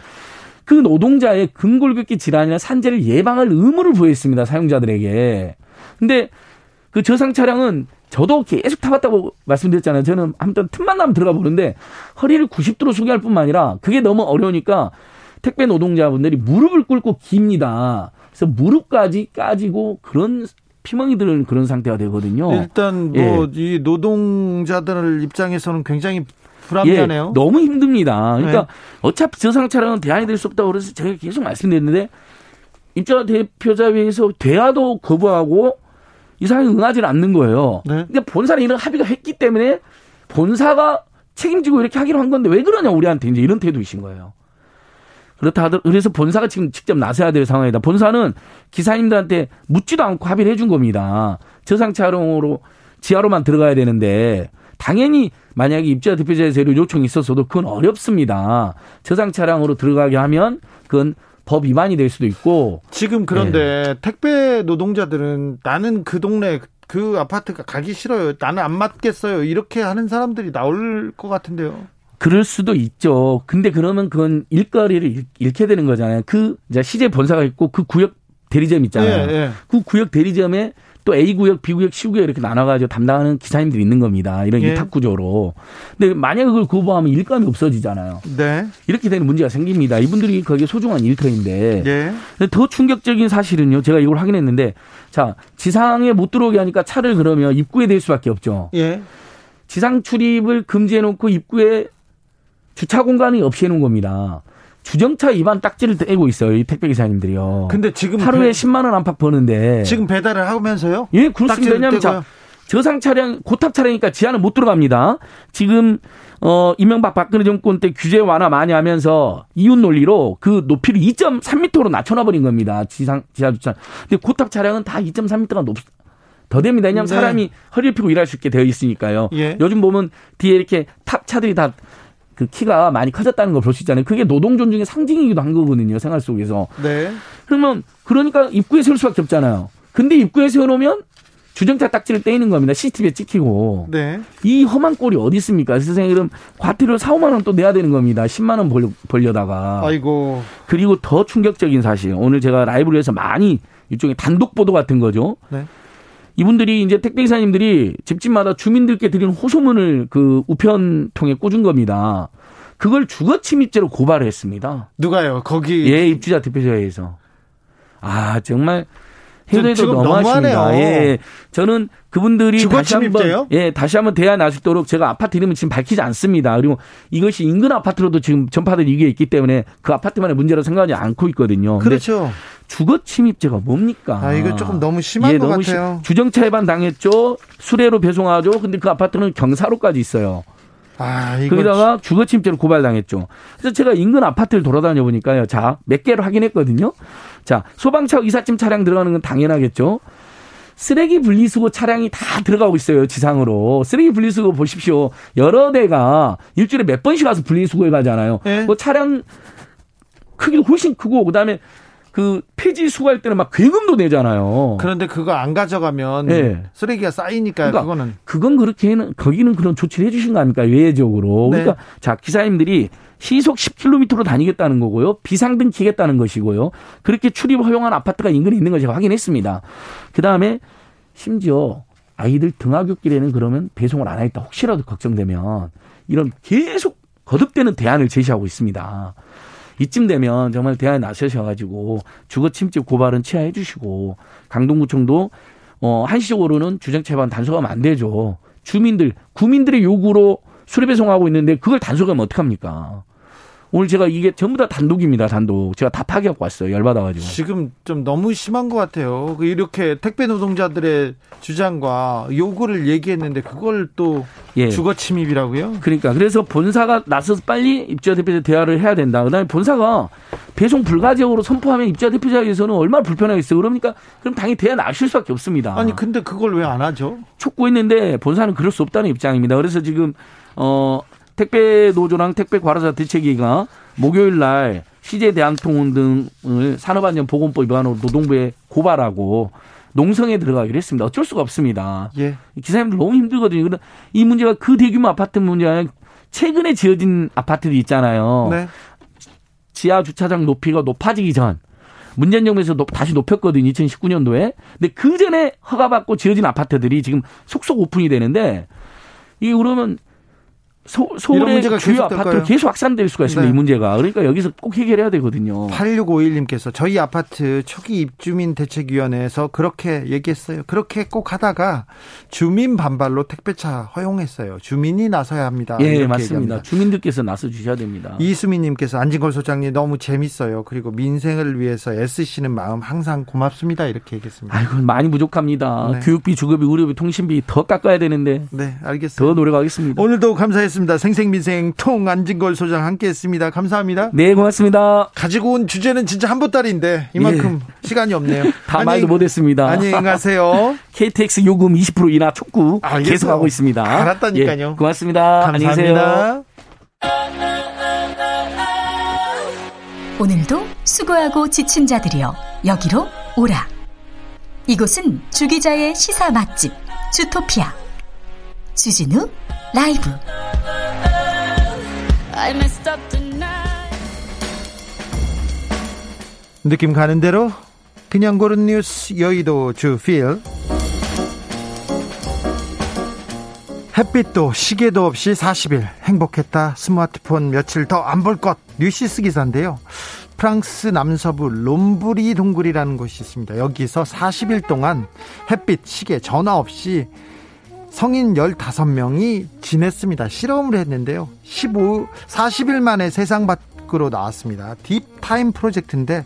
Speaker 7: 그 노동자의 근골격계 질환이나 산재를 예방할 의무를 부여했습니다. 사용자들에게. 근데 그 저상 차량은 저도 계속 타봤다고 말씀드렸잖아요. 저는 아무튼 틈만 나면 들어가 보는데 허리를 90도로 숙여할 뿐만 아니라 그게 너무 어려우니까 택배 노동자분들이 무릎을 꿇고 깁니다. 그래서 무릎까지 까지고 그런 피멍이 드는 그런 상태가 되거든요.
Speaker 1: 일단 뭐이 예. 노동자들 입장에서는 굉장히 불합리하네요.
Speaker 7: 예, 너무 힘듭니다. 그러니까 네. 어차피 저상 차량은 대안이 될 수 없다고 그래서 제가 계속 말씀드렸는데 입자 대표자회에서 대화도 거부하고 이 사람이 응하지는 않는 거예요. 네. 근데 본사는 이런 합의가 했기 때문에 본사가 책임지고 이렇게 하기로 한 건데 왜 그러냐 우리한테 이제 이런 태도이신 거예요. 그렇다 하더 그래서 본사가 지금 직접 나서야 될 상황이다. 본사는 기사님들한테 묻지도 않고 합의를 해준 겁니다. 저상차량으로 지하로만 들어가야 되는데 당연히 만약에 입주자 대표자의 세료 요청이 있었어도 그건 어렵습니다. 저상 차량으로 들어가게 하면 그건 법 위반이 될 수도 있고.
Speaker 1: 지금 그런데 네. 택배 노동자들은 나는 그 동네 그 아파트가 가기 싫어요. 나는 안 맞겠어요. 이렇게 하는 사람들이 나올 것 같은데요.
Speaker 7: 그럴 수도 있죠. 근데 그러면 그건 일거리를 잃게 되는 거잖아요. 그 이제 시제 본사가 있고 그 구역 대리점 있잖아요. 예, 예. 그 구역 대리점에 또 A 구역, B 구역, C 구역 이렇게 나눠가지고 담당하는 기사님들이 있는 겁니다. 이런 예. 위탁 구조로. 근데 만약 그걸 거부하면 일감이 없어지잖아요. 네. 이렇게 되는 문제가 생깁니다. 이분들이 거기에 소중한 일터인데. 예. 더 충격적인 사실은요. 제가 이걸 확인했는데, 자 지상에 못 들어오게 하니까 차를 그러면 입구에 댈 수밖에 없죠. 예. 지상 출입을 금지해놓고 입구에 주차 공간이 없이 해놓은 겁니다. 주정차 위반 딱지를 떼고 있어요. 이 택배 기사님들이요.
Speaker 1: 근데 지금
Speaker 7: 하루에 배... 10만 원 안팎 버는데
Speaker 1: 지금 배달을 하면서요?
Speaker 7: 예, 그렇습니다. 왜냐하면 자, 저상 차량 고탑 차량이니까 지하는 못 들어갑니다. 지금 어 이명박 박근혜 정권 때 규제 완화 많이 하면서 이웃 논리로 그 높이를 2.3m로 낮춰놔 버린 겁니다. 지상 지하 주차. 근데 고탑 차량은 다 2.3m가 높. 더 됩니다. 왜냐하면 네. 사람이 허리를 펴고 일할 수 있게 되어 있으니까요. 예. 요즘 보면 뒤에 이렇게 탑 차들이 다 그 키가 많이 커졌다는 걸 볼 수 있잖아요. 그게 노동 존중의 상징이기도 한 거거든요. 생활 속에서. 네. 그러면 그러니까 입구에 세울 수밖에 없잖아요. 근데 입구에 세워놓으면 주정차 딱지를 떼이는 겁니다. CCTV에 찍히고. 네. 이 험한 꼴이 어디 있습니까? 세상에 그럼 과태료 4, 5만 원 또 내야 되는 겁니다. 10만 원 벌려, 벌려다가.
Speaker 1: 아이고.
Speaker 7: 그리고 더 충격적인 사실. 오늘 제가 라이브를 해서 많이 일종의 단독 보도 같은 거죠. 네. 이분들이 이제 택배 기사님들이 집집마다 주민들께 드린 호소문을 그 우편 통에 꽂은 겁니다. 그걸 주거 침입죄로 고발을 했습니다.
Speaker 1: 누가요? 거기
Speaker 7: 예, 입주자 대표자회에서. 아, 정말 해도 해도 너무하십니다. 예. 저는 그분들이 다시 한번 예, 다시 한번 대화 나수도록 제가 아파트 이름은 지금 밝히지 않습니다. 그리고 이것이 인근 아파트로도 지금 전파들이 이게 있기 때문에 그 아파트만의 문제로 생각하지 않고 있거든요.
Speaker 1: 그렇죠.
Speaker 7: 주거 침입죄가 뭡니까?
Speaker 1: 아, 이거 조금 너무 심한 예, 것 너무 같아요.
Speaker 7: 시, 주정차 위반 당했죠. 수레로 배송하죠. 근데 그 아파트는 경사로까지 있어요. 아, 이거 거기다가 주거 침입죄로 고발당했죠. 그래서 제가 인근 아파트를 돌아다녀 보니까요. 자, 몇 개를 확인했거든요. 자, 소방차 이삿짐 차량 들어가는 건 당연하겠죠. 쓰레기 분리수거 차량이 다 들어가고 있어요 지상으로 쓰레기 분리수거 보십시오 여러 대가 일주일에 몇 번씩 와서 분리수거해 가잖아요 네. 그 차량 크기도 훨씬 크고 그다음에 그 폐지 수거할 때는 막 괴금도 내잖아요.
Speaker 1: 그런데 그거 안 가져가면 네. 쓰레기가 쌓이니까 그러니까 그거는
Speaker 7: 그건 그렇게는 거기는 그런 조치를 해주신 거 아닙니까 외적으로. 네. 그러니까 자 기사님들이 시속 10km로 다니겠다는 거고요. 비상등 키겠다는 것이고요. 그렇게 출입 허용한 아파트가 인근에 있는 걸 제가 확인했습니다. 그 다음에 심지어 아이들 등하굣길에는 그러면 배송을 안 하겠다 혹시라도 걱정되면 이런 계속 거듭되는 대안을 제시하고 있습니다. 이쯤 되면 정말 대안에 나서셔가지고 주거 침집 고발은 취하해 주시고 강동구청도 어 한시적으로는 주정 채반 단속하면 안 되죠. 주민들 구민들의 요구로 수리 배송하고 있는데 그걸 단속하면 어떡합니까? 오늘 제가 이게 전부 다 단독입니다, 단독. 제가 다 파기하고 왔어요, 열받아가지고.
Speaker 1: 지금 좀 너무 심한 것 같아요. 그 이렇게 택배 노동자들의 주장과 요구를 얘기했는데 그걸 또 예. 주거 침입이라고요?
Speaker 7: 그러니까. 그래서 본사가 나서서 빨리 입주자 대표자 대화를 해야 된다. 그 다음에 본사가 배송 불가 지역으로 선포하면 입주자 대표자에서는 얼마나 불편하겠어요. 그러니까 그럼 당연히 대화 나실 수밖에 없습니다.
Speaker 1: 아니, 근데 그걸 왜 안 하죠?
Speaker 7: 촉구했는데 본사는 그럴 수 없다는 입장입니다. 그래서 지금, 어, 택배 노조랑 택배 과로사 대책위가 목요일 날 CJ 대한통운 등을 산업안전보건법 위반으로 노동부에 고발하고 농성에 들어가기로 했습니다. 어쩔 수가 없습니다. 예. 기사님들 너무 힘들거든요. 이 문제가 그 대규모 아파트 문제가 최근에 지어진 아파트도 있잖아요. 네. 지하 주차장 높이가 높아지기 전 문재인 정부에서 다시 높였거든요. 2019년도에. 근데 그 전에 허가받고 지어진 아파트들이 지금 속속 오픈이 되는데 이게 그러면 서, 울의 주요 아파트 계속 확산될 수가 있습니다. 네. 이 문제가. 그러니까 여기서 꼭 해결해야 되거든요.
Speaker 1: 8651님께서 저희 아파트 초기 입주민 대책위원회에서 그렇게 얘기했어요. 그렇게 꼭 하다가 주민 반발로 택배차 허용했어요. 주민이 나서야 합니다.
Speaker 7: 예, 맞습니다. 얘기합니다. 주민들께서 나서 주셔야 됩니다.
Speaker 1: 이수민님께서 안진걸 소장님 너무 재밌어요. 그리고 민생을 위해서 애쓰시는 마음 항상 고맙습니다. 이렇게 얘기했습니다.
Speaker 7: 아이고 많이 부족합니다. 네. 교육비, 주거비, 의료비, 통신비 더 깎아야 되는데.
Speaker 1: 네, 알겠습니다.
Speaker 7: 더 노력하겠습니다.
Speaker 1: 오늘도 감사했습니다. 고맙습니다. 생생민생 통 안진걸 소장 함께했습니다. 감사합니다.
Speaker 7: 네, 고맙습니다.
Speaker 1: 가지고 온 주제는 진짜 한 보따리인데 이만큼 예. 시간이 없네요.
Speaker 7: 다 말도 못했습니다.
Speaker 1: 안녕히 가세요.
Speaker 7: KTX 요금 20% 인하 촉구 알겠어요. 계속하고 있습니다.
Speaker 1: 알았다니까요.
Speaker 7: 예, 고맙습니다.
Speaker 1: 감사합니다.
Speaker 6: 오늘도 수고하고 지친 자들이여 여기로 오라. 이곳은 주기자의 시사 맛집 주토피아 주진우 라이브
Speaker 1: 느낌 가는 대로 그냥 고른 뉴스 여의도 주필. 햇빛도 시계도 없이 40일 행복했다. 스마트폰 며칠 더 안 볼 것. 뉴시스 기사인데요. 프랑스 남서부 롬브리 동굴이라는 곳이 있습니다. 여기서 40일 동안 햇빛 시계 전화 없이 성인 15명이 지냈습니다. 실험을 했는데요. 15, 40일 만에 세상 밖으로 나왔습니다. Deep Time 프로젝트인데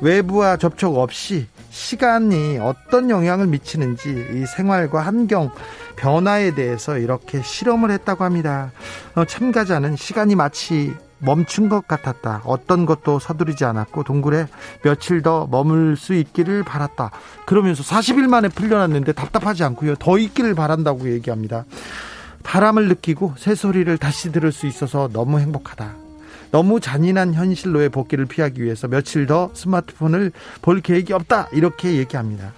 Speaker 1: 외부와 접촉 없이 시간이 어떤 영향을 미치는지 이 생활과 환경 변화에 대해서 이렇게 실험을 했다고 합니다. 어, 참가자는 시간이 마치 멈춘 것 같았다. 어떤 것도 서두르지 않았고 동굴에 며칠 더 머물 수 있기를 바랐다. 그러면서 40일 만에 풀려났는데 답답하지 않고요. 더 있기를 바란다고 얘기합니다. 바람을 느끼고 새소리를 다시 들을 수 있어서 너무 행복하다. 너무 잔인한 현실로의 복귀를 피하기 위해서 며칠 더 스마트폰을 볼 계획이 없다. 이렇게 얘기합니다.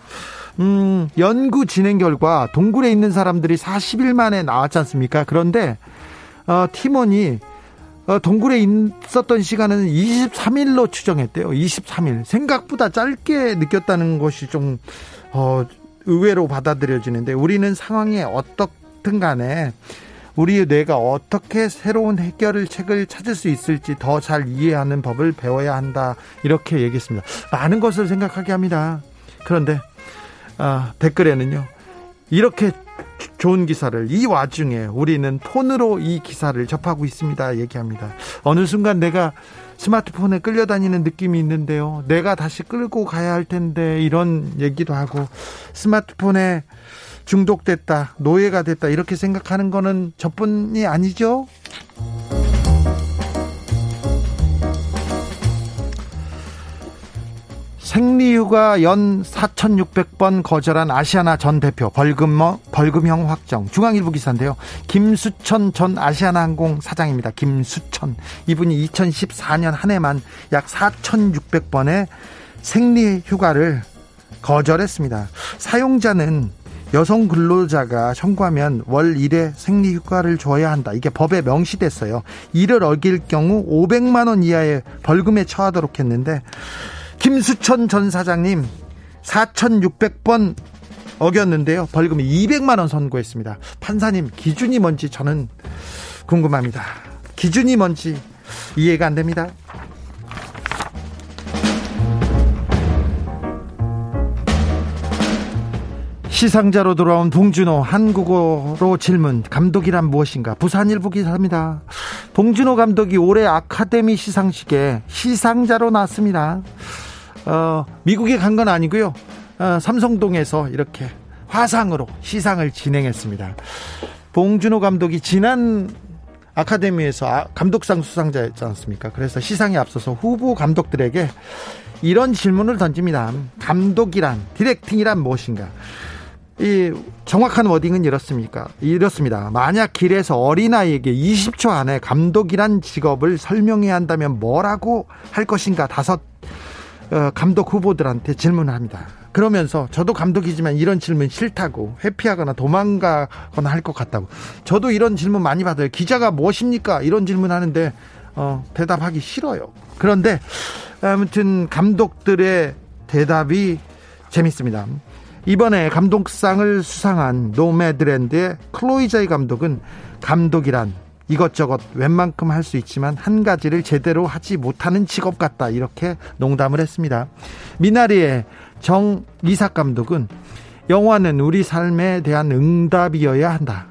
Speaker 1: 음, 연구 진행 결과 동굴에 있는 사람들이 40일 만에 나왔지 않습니까? 그런데 어, 팀원이 어, 동굴에 있었던 시간은 23일로 추정했대요. 23일. 생각보다 짧게 느꼈다는 것이 좀, 어, 의외로 받아들여지는데 우리는 상황에 어떻든 간에 우리의 뇌가 어떻게 새로운 해결을 책을 찾을 수 있을지 더 잘 이해하는 법을 배워야 한다. 이렇게 얘기했습니다. 많은 것을 생각하게 합니다. 그런데, 아, 댓글에는요. 이렇게 좋은 기사를 이 와중에 우리는 폰으로 이 기사를 접하고 있습니다. 얘기합니다. 어느 순간 내가 스마트폰에 끌려다니는 느낌이 있는데요. 내가 다시 끌고 가야 할 텐데 이런 얘기도 하고 스마트폰에 중독됐다, 노예가 됐다 이렇게 생각하는 거는 저뿐이 아니죠. 생리휴가 연 4,600번 거절한 아시아나 전 대표 벌금, 벌금형 확정. 중앙일보 기사인데요. 김수천 전 아시아나 항공 사장입니다. 김수천. 이분이 2014년 한 해만 약 4,600번의 생리휴가를 거절했습니다. 사용자는 여성 근로자가 청구하면 월 1회 생리휴가를 줘야 한다. 이게 법에 명시됐어요. 이를 어길 경우 500만 원 이하의 벌금에 처하도록 했는데 김수천 전 사장님 4,600번 어겼는데요. 벌금 200만 원 선고했습니다. 판사님 기준이 뭔지 저는 궁금합니다. 기준이 뭔지 이해가 안 됩니다. 시상자로 돌아온 봉준호 한국어로 질문 감독이란 무엇인가 부산일보 기사입니다. 봉준호 감독이 올해 아카데미 시상식에 시상자로 나왔습니다. 어, 미국에 간 건 아니고요. 어, 삼성동에서 이렇게 화상으로 시상을 진행했습니다. 봉준호 감독이 지난 아카데미에서 아, 감독상 수상자였지 않습니까? 그래서 시상에 앞서서 후보 감독들에게 이런 질문을 던집니다. 감독이란, 디렉팅이란 무엇인가? 이 정확한 워딩은 이렇습니까? 이렇습니다. 만약 길에서 어린아이에게 20초 안에 감독이란 직업을 설명해야 한다면 뭐라고 할 것인가? 다섯 어, 감독 후보들한테 질문합니다. 그러면서 저도 감독이지만 이런 질문 싫다고 회피하거나 도망가거나 할 것 같다고. 저도 이런 질문 많이 받아요. 기자가 무엇입니까? 이런 질문 하는데 어, 대답하기 싫어요. 그런데 아무튼 감독들의 대답이 재밌습니다. 이번에 감독상을 수상한 노매드랜드의 클로이자이 감독은 감독이란 이것저것 웬만큼 할 수 있지만 한 가지를 제대로 하지 못하는 직업 같다 이렇게 농담을 했습니다. 미나리의 정 이삭 감독은 영화는 우리 삶에 대한 응답이어야 한다.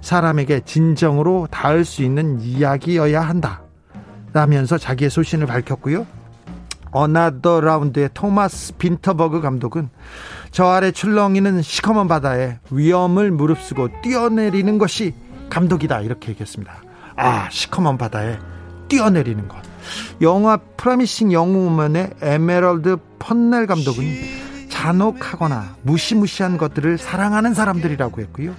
Speaker 1: 사람에게 진정으로 닿을 수 있는 이야기여야 한다. 라면서 자기의 소신을 밝혔고요. Another Round의 토마스 빈터버그 감독은 저 아래 출렁이는 시커먼 바다에 위험을 무릅쓰고 뛰어내리는 것이 감독이다 이렇게 얘기했습니다. 아 시커먼 바다에 뛰어내리는 것. 영화 Promising Young Woman의 에메랄드 펀넬 감독은 잔혹하거나 무시무시한 것들을 사랑하는 사람들이라고 했고요.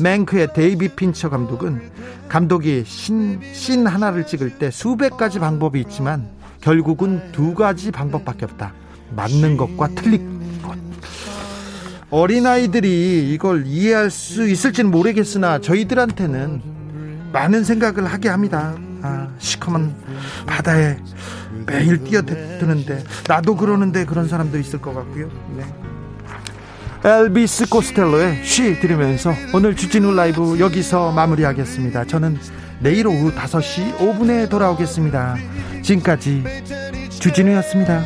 Speaker 1: 맹크의 데이비 핀처 감독은 감독이 신, 신 하나를 찍을 때 수백 가지 방법이 있지만 결국은 두 가지 방법밖에 없다. 맞는 것과 틀린 것. 어린아이들이 이걸 이해할 수 있을지는 모르겠으나 저희들한테는 많은 생각을 하게 합니다. 아, 시커먼 바다에 매일 뛰어드는데 나도 그러는데 그런 사람도 있을 것 같고요. 네. 엘비스 코스텔로의 쉬 들으면서 오늘 주진우 라이브 여기서 마무리하겠습니다. 저는 내일 오후 5시 5분에 돌아오겠습니다. 지금까지 주진우였습니다.